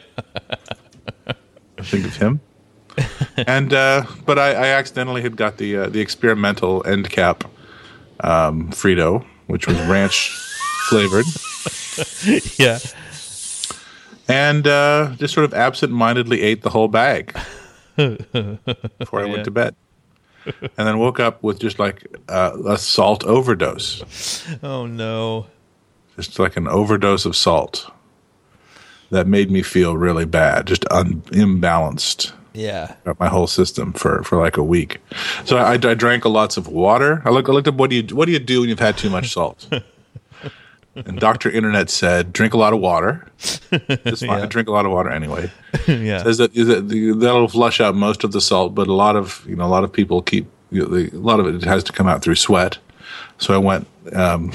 think of him. and uh, but I, I accidentally had got the uh, the experimental end cap um, Frito, which was ranch flavored, Yeah. And uh, just sort of absent-mindedly ate the whole bag before I Yeah. went to bed, and then woke up with just like uh, a salt overdose. Oh no. just like an overdose of salt that made me feel really bad, just un- imbalanced Yeah. my whole system for, for like a week. So I, I drank lots of water. I looked, I looked up what do you what do you do when you've had too much salt? and Doctor Internet said drink a lot of water. Yeah. Drink a lot of water anyway. yeah. Says that, is that that'll flush out most of the salt, but a lot of you know a lot of people keep you know, a lot of it has to come out through sweat. So I went um,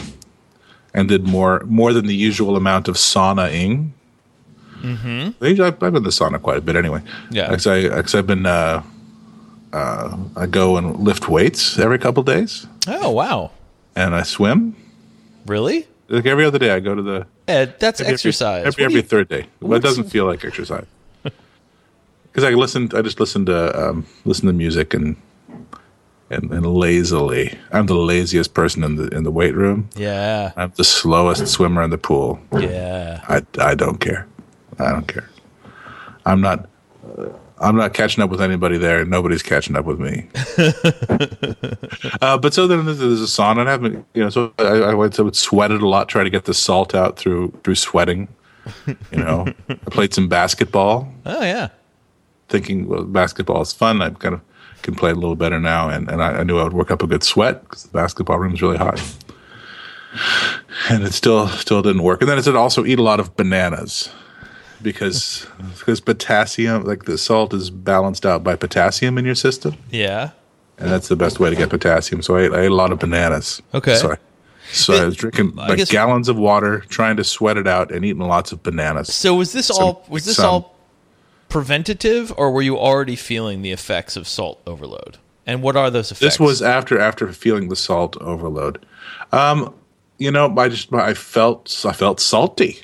and did more more than the usual amount of saunaing. Mm-hmm. I've, I've been in the sauna quite a bit anyway. Yeah. because I because I've been uh, uh, I go and lift weights every couple days, Oh wow. and I swim. Really? Like every other day, I go to the Ed, that's every- exercise. every every third day. But it doesn't feel like exercise because I listen. I just listen to um, listen to music and, and and lazily. I'm the laziest person in the in the weight room. yeah. I'm the slowest swimmer in the pool. Yeah. I, I don't care. I don't care. I'm not. I'm not catching up with anybody there. Nobody's catching up with me. uh, but so then there's a sauna, and I haven't, you know, so I, I went to sweated a lot, trying to get the salt out through through sweating. You know, I played some basketball, Oh yeah. thinking well, basketball is fun. I kind of can play a little better now, and, and I, I knew I would work up a good sweat because the basketball room is really hot. And it still still didn't work. And then it said also eat a lot of bananas because because potassium, like the salt, is balanced out by potassium in your system, Yeah. and that's the best way to get potassium. So I ate, I ate a lot of bananas. Okay. So I, so I was drinking I like guess- gallons of water, trying to sweat it out, and eating lots of bananas. So was this all was this some- all preventative or were you already feeling the effects of salt overload? And what are those effects? This was after after feeling the salt overload. Um, you know, I just I felt I felt salty.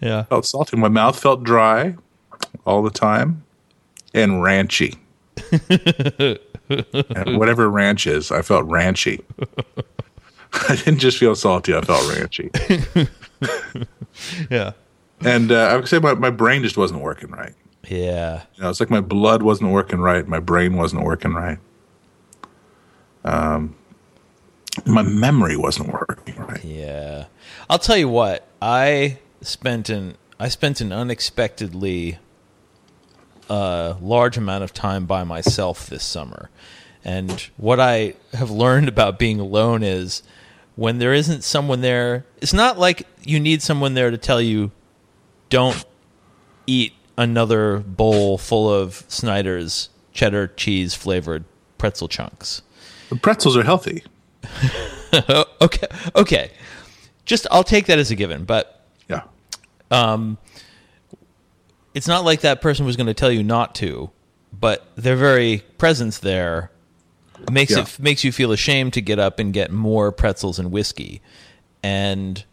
Yeah. felt salty. My mouth felt dry all the time, and ranchy. and whatever ranch is, I felt ranchy. I didn't just feel salty; I felt ranchy. Yeah. And uh, I would say my, my brain just wasn't working right. Yeah. You know, it's like my blood wasn't working right, my brain wasn't working right. Um, my memory wasn't working right. Yeah. I'll tell you what. I spent an I spent an unexpectedly uh, large amount of time by myself this summer. And what I have learned about being alone is when there isn't someone there, it's not like you need someone there to tell you don't eat another bowl full of Snyder's cheddar cheese flavored pretzel chunks. The pretzels are healthy. okay, okay. Just I'll take that as a given, but Yeah. it's not like that person was going to tell you not to, but their very presence there makes Yeah. it makes you feel ashamed to get up and get more pretzels and whiskey. And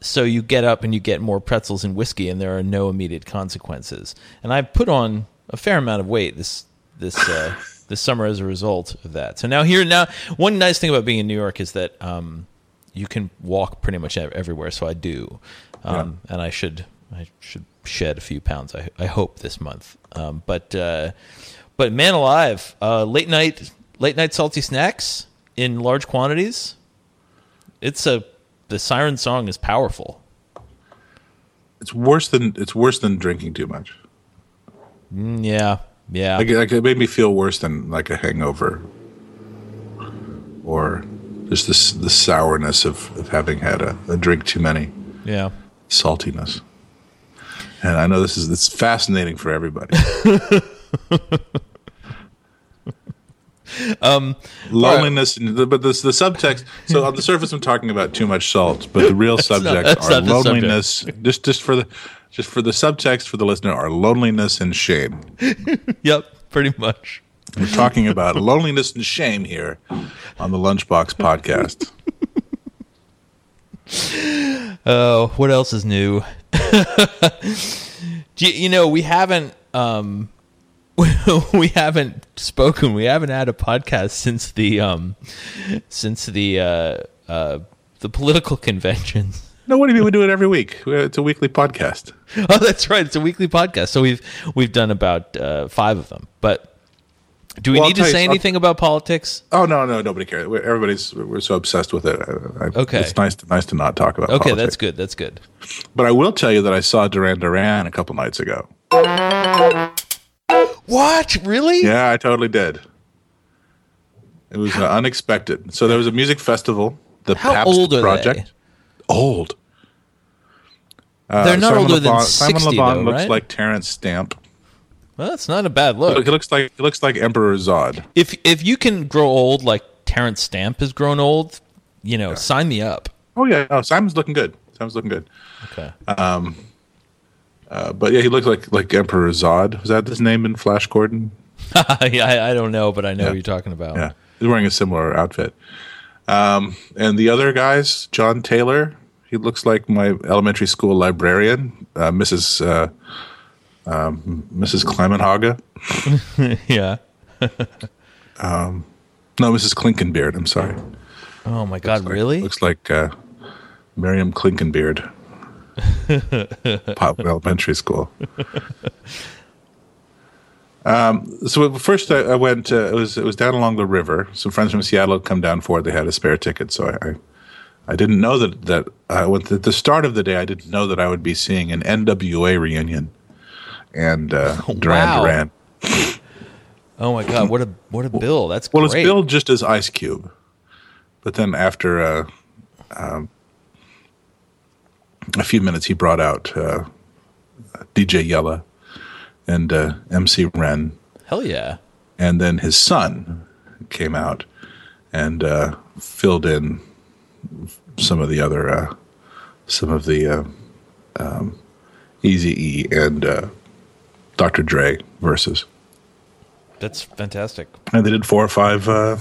so you get up and you get more pretzels and whiskey and there are no immediate consequences. And I've put on a fair amount of weight this this uh, this summer as a result of that. So now here now one nice thing about being in New York is that um, you can walk pretty much everywhere. So I do, um, and I should I should shed a few pounds. I I hope this month. Um, but uh, but man alive, uh, late night late night salty snacks in large quantities. It's a the siren song is powerful. It's worse than it's worse than drinking too much. Mm, yeah, yeah. Like, like it made me feel worse than like a hangover, or just this the sourness of, of having had a, a drink too many, Yeah. Saltiness. And I know this is it's fascinating for everybody. Um, Loneliness, the, but this the subtext. So on the surface, I'm talking about too much salt, but the real subject that's are not the subject. loneliness. Just just for the just for the subtext for the listener are loneliness and shame. Yep, pretty much. We're talking about loneliness and shame here on the Lunchbox podcast. Oh, what else is new? You, you know, we haven't um we haven't spoken. We haven't had a podcast since the um since the uh uh the political conventions. No, what do you mean? We do it every week. It's a weekly podcast. Oh, that's right. It's a weekly podcast. So we've we've done about uh, 5 of them. But do we Well, need to tell you- say I'll- anything about politics? Oh no, no, nobody cares. We're- Everybody's we're so obsessed with it. I, I- Okay. it's nice to nice to not talk about. Politics. Okay, politics. that's good. That's good. But I will tell you that I saw Duran Duran a couple nights ago. What? Really? Yeah, I totally did. It was uh, unexpected. So there was a music festival, the How Pabst old are Project. Old. Uh, They're not Simon older than Le Bon- 60 Simon Le Bon though, looks right? like Terence Stamp. Well, that's not a bad Look, look. he looks like he looks like Emperor Zod. If if you can grow old like Terence Stamp has grown old, you know, sign me up. Oh yeah, no, Simon's looking good. Simon's looking good. Okay. Um, Uh, but yeah, he looks like like Emperor Zod. Was that his name in Flash Gordon? yeah, I, I don't know, but I know Yeah. what you're talking about. Yeah, he's wearing a similar outfit. Um, and the other guys, John Taylor, he looks like my elementary school librarian, uh, Mrs. Uh, um, Mrs. Clemenhaga. yeah. No, Mrs. Klinkenbeard. I'm sorry. Oh my God, Like- really? Looks like uh, Miriam Klinkenbeard. Pop Elementary School. Um, so first I, I went. Uh, it was it was down along the river. Some friends from Seattle had come down for it. They had a spare ticket, so I, I, I didn't know that that I went at the start of the day. I didn't know that I would be seeing an NWA reunion and uh, Duran Wow. Duran. Oh my god, what a what a bill! That's Well, great. it's billed just as Ice Cube, but then after uh, um, a few minutes, he brought out uh, DJ Yella and uh, MC Ren, Hell yeah! and then his son came out and uh, filled in some of the other uh, some of the uh, um, Easy E and uh, Dr. Dre verses, That's fantastic. and they did four or five uh,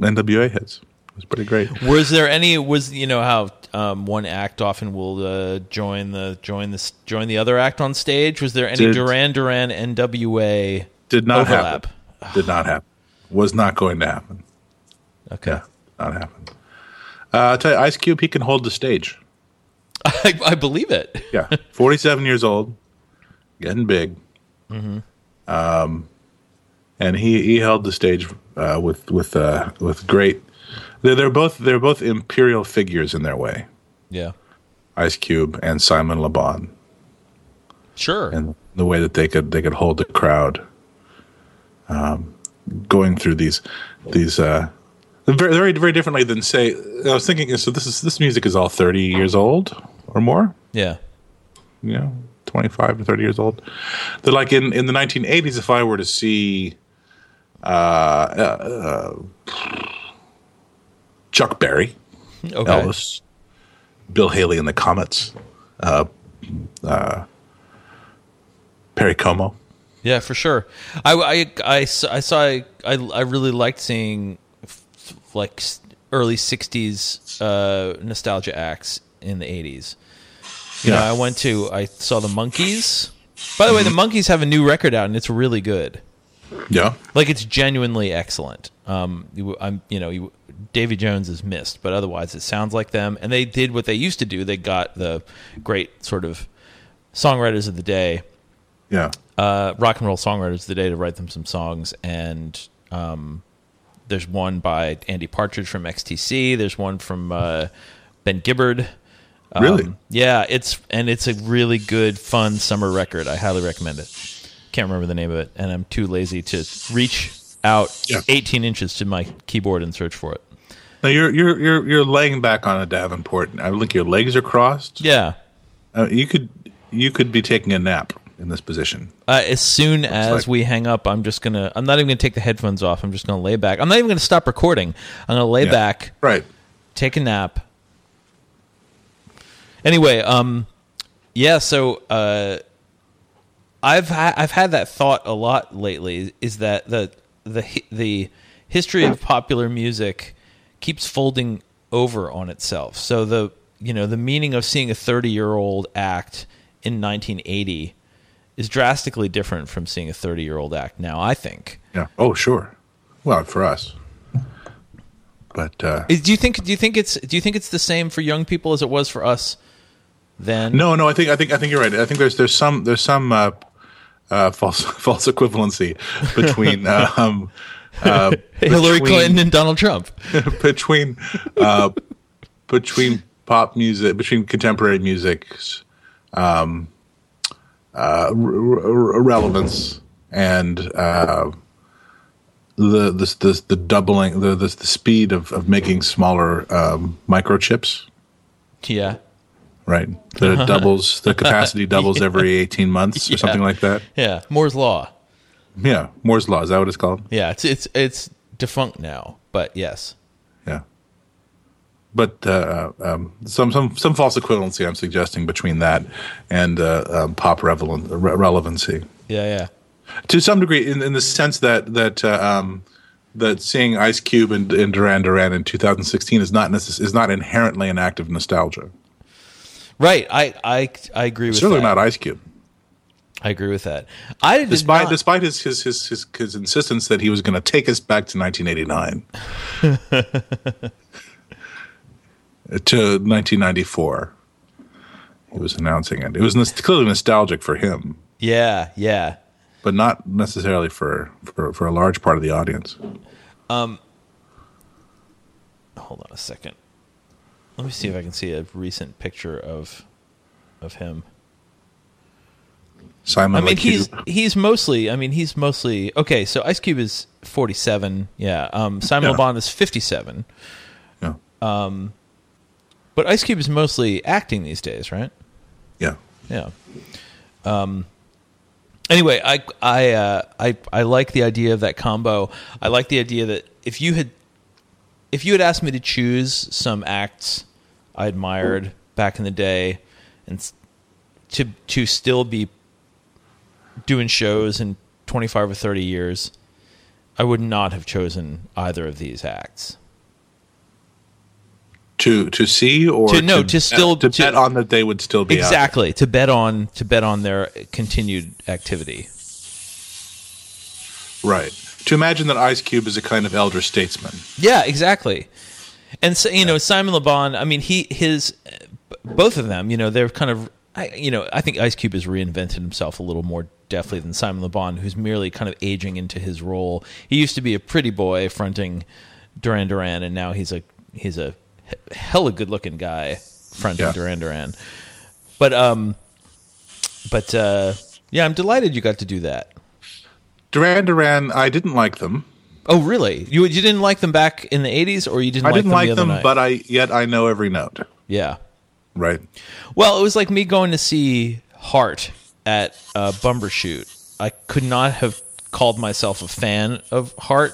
NWA hits. It was pretty great. Was there any? Was you know how um, one act often will uh, join the join the join the other act on stage? Was there any Did- Duran Duran NWA Did not overlap? happen. Did not happen. Was not going to happen. Okay, Yeah, not happen. Uh, I'll tell you, Ice Cube, he can hold the stage. I, I believe it. Yeah, forty-seven years old, getting big. Um, and he he held the stage uh, with with uh, with great. They're, they're both they're both imperial figures in their way. Yeah, Ice Cube and Simon Le Bon, sure. and the way that they could they could hold the crowd, um, going through these these uh, very very very differently than say. I was thinking, so this is this music is all thirty years old or more. yeah, know, 25 to 30 years old. They're like in, in the 1980s, if I were to see uh, uh, uh, Chuck Berry, okay. Elvis, Bill Haley and the Comets, uh, uh, Perry Como. Yeah, for sure. I I I saw. I, I really liked seeing f- like early '60s uh, nostalgia acts in the '80s. You know, Yeah. I went to. I saw the Monkees. By the way, the Monkees have a new record out, and it's really good. Yeah. Like it's genuinely excellent. Um, you, I'm, you know, you, Davy Jones is missed, but otherwise it sounds like them. And they did what they used to do. They got the great sort of songwriters of the day Yeah. uh, rock and roll songwriters of the day to write them some songs. And um, there's one by Andy Partridge from XTC. There's one from uh, Ben Gibbard. Um, Really? Yeah, it's and it's a really good, fun summer record. I highly recommend it. Can't remember the name of it, and I'm too lazy to reach out Yeah. 18 inches to my keyboard and search for it. Now you're you're you're you're laying back on a Davenport. I think your legs are crossed. Yeah. Uh, you could you could be taking a nap in this position. Uh, as soon as like- we hang up, I'm just gonna. I'm not even gonna take the headphones off. I'm just gonna lay back. I'm not even gonna stop recording. I'm gonna lay Yeah. back, Right. take a nap. Anyway, um, yeah. So uh, I've ha- I've had that thought a lot lately. Is that the the the history of popular music keeps folding over on itself. So the you know the meaning of seeing a 30 year old act in 1980 is drastically different from seeing a 30 year old act now. I think. Yeah. Oh, sure. Well, for us. But uh, Do you think? Do you think it's? Do you think it's the same for young people as it was for us then? no, no. I think I think I think you're right. I think there's there's some there's some uh, uh, false false equivalency between um, uh, Hillary between- Clinton and Donald Trump. between uh, between pop music between contemporary music's um, uh, relevance and uh, the, the the the doubling the the, the speed of, of making smaller um, microchips Yeah. Right that it doubles the capacity doubles every 18 months or Yeah. something like that Yeah. Moore's law. yeah moore's law is that what it's called Yeah. It's it's it's defunct now, but yes. Yeah. But uh, um, some some some false equivalency I'm suggesting between that and uh, um, pop relevancy Yeah. Yeah. to some degree, in, in the sense that that uh, um, that seeing Ice Cube and, and Duran Duran in 2016 is not necess- is not inherently an act of nostalgia. Right. I I I agree with that. Certainly that. not Ice Cube, I agree with that. I despite not, despite his his, his his his insistence that he was going to take us back to 1989 to 1994. he was announcing it. It was nos- clearly nostalgic for him, Yeah, yeah. but not necessarily for, for, for a large part of the audience. Um, hold on a second. Let me see if I can see a recent picture of of him. Simon I mean, he's he's mostly. I mean, he's mostly okay. So Ice Cube is forty seven. Yeah. Um, Simon Yeah. Le Bon is fifty seven. yeah, But Ice Cube is mostly acting these days, right? yeah. Yeah. Um. Anyway, I I uh, I I like the idea of that combo. I like the idea that if you had if you had asked me to choose some acts I admired back in the day, and to to still be doing shows in twenty five or thirty years, I would not have chosen either of these acts. To to see or To- no, to still- to, to- bet on that they would still be. Exactly to bet on to bet on their continued activity. right. To imagine that Ice Cube is a kind of elder statesman. Yeah, exactly. And so you know Simon Le Bon. I mean, he his both of them. You know, they're kind of. I, you know, I think Ice Cube has reinvented himself a little more deftly than Simon Le Bon, who's merely kind of aging into his role. He used to be a pretty boy fronting Duran Duran, and now he's a he's a he- hella good looking guy fronting Yeah. Duran Duran. But um, but uh, yeah, I'm delighted you got to do that. Duran Duran, I didn't like them. Oh, really? You you didn't like them back in the '80s, or you didn't? Like them? I like didn't them like the them, night? but I yet I know every note. yeah. Right. Well, it was like me going to see Heart at uh, Bumbershoot. I could not have called myself a fan of Heart,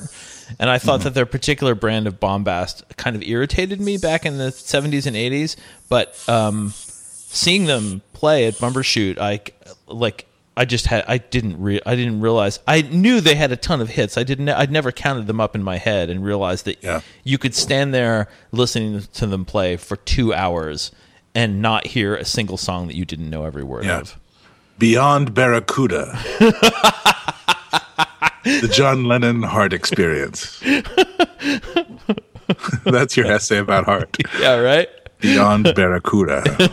and I thought that their particular brand of bombast kind of irritated me back in the '70s and '80s. But um, seeing them play at Bumbershoot, I like. I just had. I didn't. Re- I didn't realize. I knew they had a ton of hits. I didn't. I'd never counted them up in my head and realized that Yeah. you could stand there listening to them play for two hours and not hear a single song that you didn't know every word Yeah. of. Beyond Barracuda. the John Lennon heart experience. That's your essay about heart. Yeah, right. Beyond Barracuda.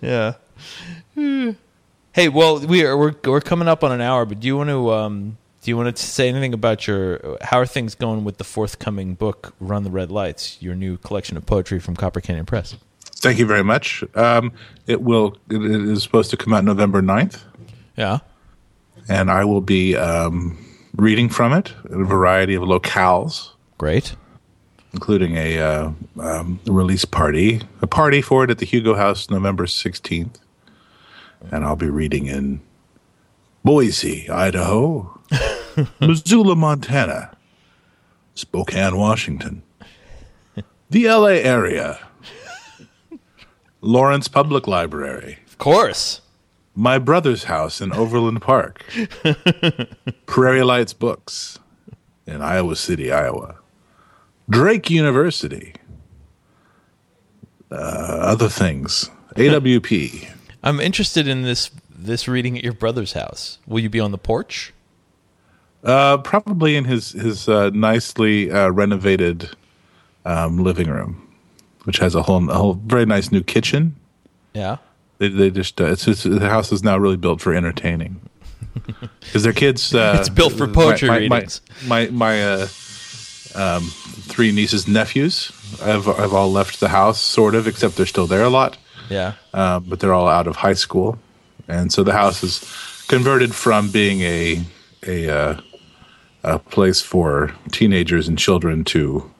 Yeah. Hey, well, we are we're we're coming up on an hour, but do you want to um do you want to say anything about your how are things going with the forthcoming book Run the Red Lights, your new collection of poetry from Copper Canyon Press? Thank you very much. Um, it will. It is supposed to come out November 9th, Yeah. and I will be um, reading from it in a variety of locales. Great. including a uh, um, release party, a party for it at the Hugo House November 16th. And I'll be reading in Boise, Idaho, Missoula, Montana, Spokane, Washington, the LA area, Lawrence Public Library, Of course. my brother's house in Overland Park, Prairie Lights Books in Iowa City, Iowa, Drake University, uh, other things, AWP. I'm interested in this this reading at your brother's house. Will you be on the porch? Uh, probably in his his uh, nicely uh, renovated um, living room, which has a whole a whole very nice new kitchen. Yeah. They, they just uh, it's just, the house is now really built for entertaining because their kids. Uh, It's built for poetry my, my, readings. My my, uh, um, three nieces nephews have have all left the house, sort of, except they're still there a lot. Yeah. Um, but they're all out of high school, and so the house is converted from being a a uh, a place for teenagers and children to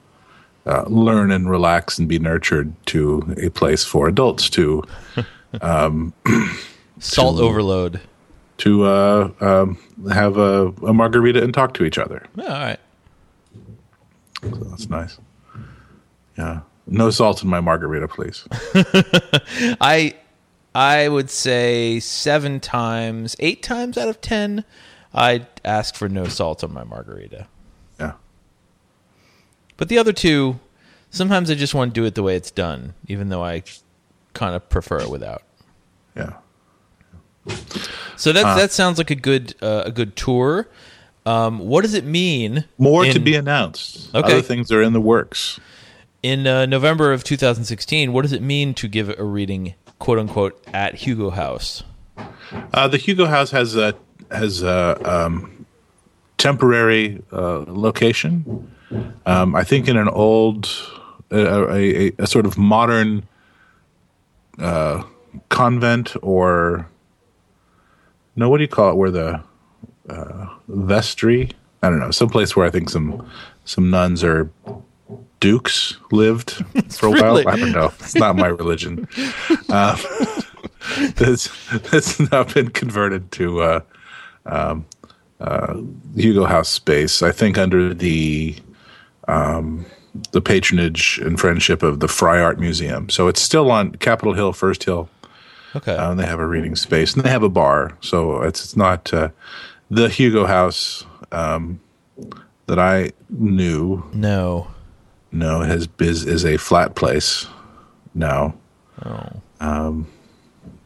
uh, learn and relax and be nurtured to a place for adults to Salt overload. to uh, um, have a, a margarita and talk to each other. Yeah, all right. So that's nice. Yeah, no salt in my margarita, please. I I would say seven times, eight times out of ten, I'd ask for no salt on my margarita. Yeah, But the other two, sometimes I just want to do it the way it's done, even though I kind of prefer it without. yeah. So that that sounds like a good uh, a good tour. Um, what does it mean? More to be announced. Okay. Other things are in the works. In uh, November of 2016, what does it mean to give a reading, quote unquote, at Hugo House? Uh, the Hugo House has a has a um, temporary uh, location. Um, I think in an old, a, a, a sort of modern uh, convent or no, what do you call it? Where the uh, vestry? I don't know, some place where I think some some nuns or dukes lived for a Really? while. I don't know. It's not my religion. Um, that's that's now been converted to uh, um, uh, Hugo House space. I think under the um, the patronage and friendship of the Frye Art Museum. So it's still on Capitol Hill, First Hill. Okay. And they have a reading space and they have a bar. So it's, it's not uh, the Hugo House um, that I knew. no. No, it has is, is a flat place now. Oh. Um,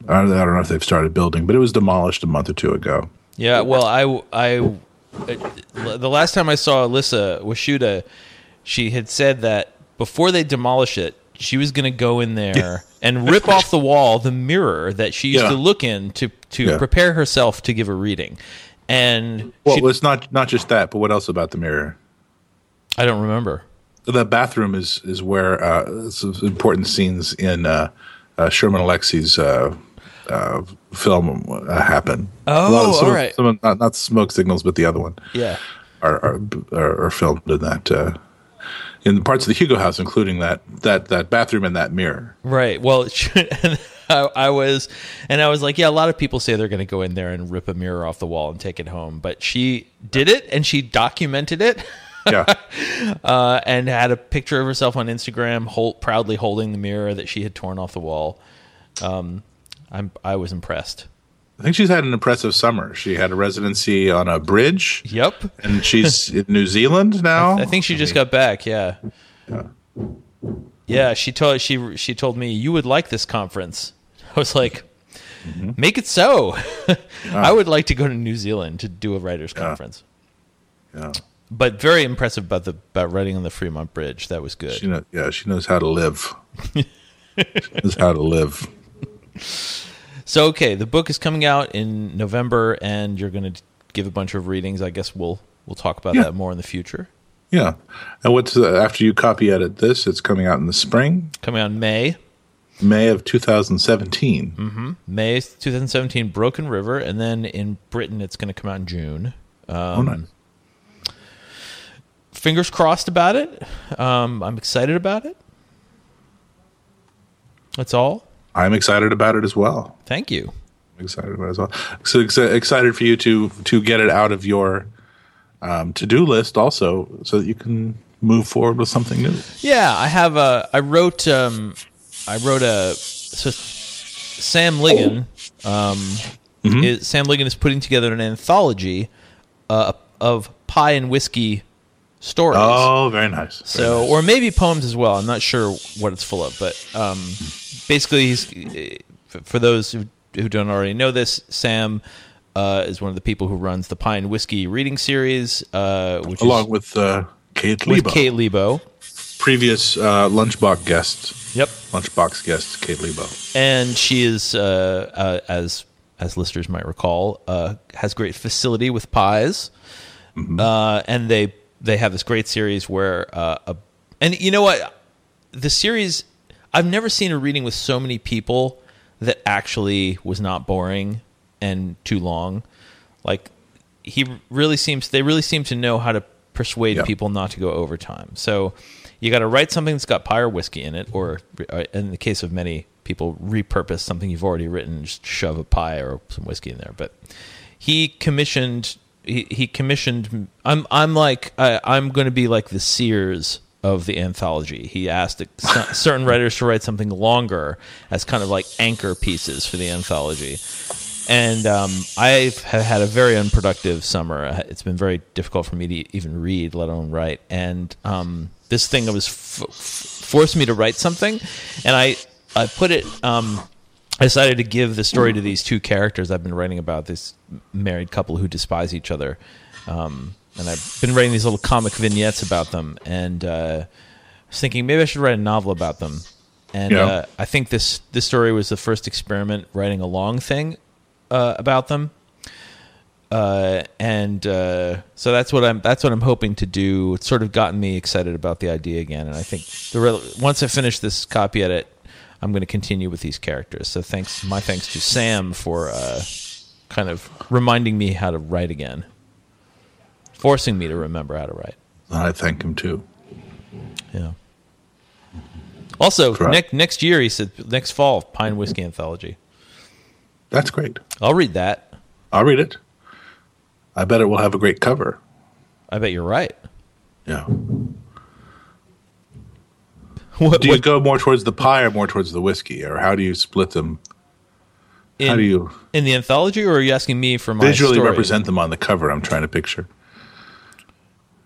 I don't, I don't know if they've started building, but it was demolished a month or two ago. Yeah, well, I, I, uh, the last time I saw Alyssa Washuda, she had said that before they demolish it, she was going to go in there and rip off the wall the mirror that she used Yeah. to look in to to Yeah. prepare herself to give a reading. And Well, she- it's not not just that, but what else about the mirror? I don't remember. The bathroom is is where uh, some important scenes in uh, uh, Sherman Alexie's uh, uh, film uh, happen. Oh, A of- some all of- right. Some of, not, not smoke signals, but the other one. Yeah. are are, are, are filmed in that uh, in parts of the Hugo House, including that that that bathroom and that mirror. Right. Well, and I, I was, and I was like, yeah, a lot of people say they're going to go in there and rip a mirror off the wall and take it home, but she did it and she documented it. Yeah, uh, and had a picture of herself on Instagram, hold, proudly holding the mirror that she had torn off the wall. Um, I'm I was impressed. I think she's had an impressive summer. She had a residency on a bridge, Yep, and she's in New Zealand now. I think she just got back. Yeah, yeah. She told she she told me you would like this conference. I was like, make it so. I would like to go to New Zealand to do a writers conference. Yeah. But very impressive about the about writing on the Fremont Bridge. That was good. She know, yeah, she knows how to live. she knows how to live. So okay, the book is coming out in November, and you're going to give a bunch of readings. I guess we'll we'll talk about Yeah. that more in the future. Yeah, and what's the, after you copy edit this? It's coming out in the spring, Coming out in May, May of 2017. Mm-hmm. May 2017, Broken River, and then in Britain it's going to come out in June. oh, nice. Fingers crossed about it. Um, I'm excited about it. That's all. I'm excited about it as well. Thank you. I'm excited about it as well. So ex- excited for you to to get it out of your um, to do list also, so that you can move forward with something new. Yeah, I have a. I wrote. Um, I wrote a. So Sam Ligon. Um, is, Sam Ligon is putting together an anthology uh, of pie and whiskey stories. Oh, very nice. So, or maybe poems as well. I'm not sure what it's full of, but um, basically, he's for those who, who don't already know this. Sam uh, is one of the people who runs the Pie and Whiskey reading series, uh, which along is with uh, Kate with Kate Lebo. previous uh, lunchbox guest, Yep, lunchbox guest Kate Lebo. and she is uh, uh, as as listeners might recall uh, has great facility with pies uh, and they they have this great series where uh, a, and you know what? The series i've never seen a reading with so many people that actually was not boring and too long. Like he really seems they really seem to know how to persuade Yeah. people not to go overtime. So you got to write something that's got pie or whiskey in it or uh, in the case of many people repurpose something you've already written just shove a pie or some whiskey in there. But he commissioned he, commissioned i'm i'm like I, i'm going to be like the sears of the anthology he asked certain writers to write something longer as kind of like anchor pieces for the anthology and um, I have had a very unproductive summer. It's been very difficult for me to even read, let alone write. And um, this thing was f- forced me to write something, and I I put it. Um, I decided to give the story to these two characters I've been writing about. This married couple who despise each other, um, and I've been writing these little comic vignettes about them. And uh, was thinking maybe I should write a novel about them. And Yeah. uh, I think this this story was the first experiment writing a long thing uh, about them. Uh, and uh, so that's what I'm that's what I'm hoping to do. It's sort of gotten me excited about the idea again, and I think the re- once I finish this copy edit, I'm going to continue with these characters. So thanks, my thanks to Sam for uh, kind of reminding me how to write again, forcing me to remember how to write. I thank him too. Yeah. Also, Correct. next next year he said next fall Pie and Whiskey Anthology. That's great. I'll read that. I'll read it. I bet it will have a great cover. I bet you're right. Yeah. What, Do you what- go more towards the pie or more towards the whiskey, or how do you split them? in, how do you in the anthology, or are you asking me for my visually story? represent them on the cover? I'm trying to picture.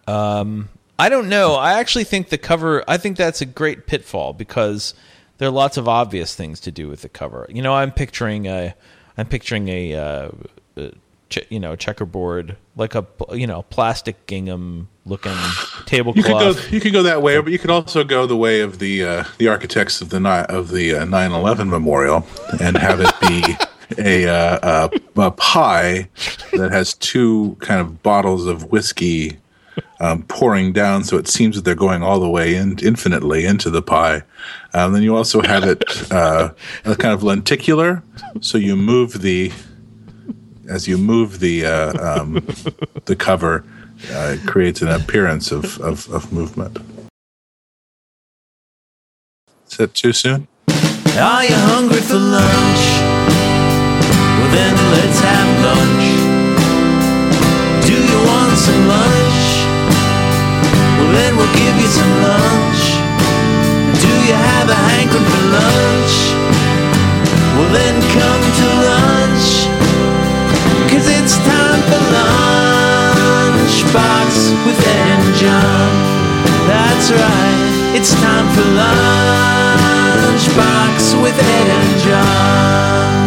Um, I don't know. I actually think the cover. I think that's a great pitfall because there are lots of obvious things to do with the cover. You know, I'm picturing a, I'm picturing a, uh, uh, che- you know, checkerboard like a you know plastic gingham looking tablecloth. You could go. You could go that way, but you could also go the way of the uh, the architects of the ni- of the uh, 9/11 memorial and have it be a, uh, a a pie that has two kind of bottles of whiskey um, pouring down, so it seems that they're going all the way in infinitely into the pie. Um, then you also have it uh, kind of lenticular, so you move the as you move the uh, um, the cover, uh, it creates an appearance of, of, of movement. Is that too soon? Are you hungry for lunch? Well then let's have lunch. Do you want some lunch? Well then we'll give you some lunch. Do you have a hankering for lunch? Well then come to lunch it's time for lunchbox with Ed and John. That's right, it's time for lunchbox with Ed and John.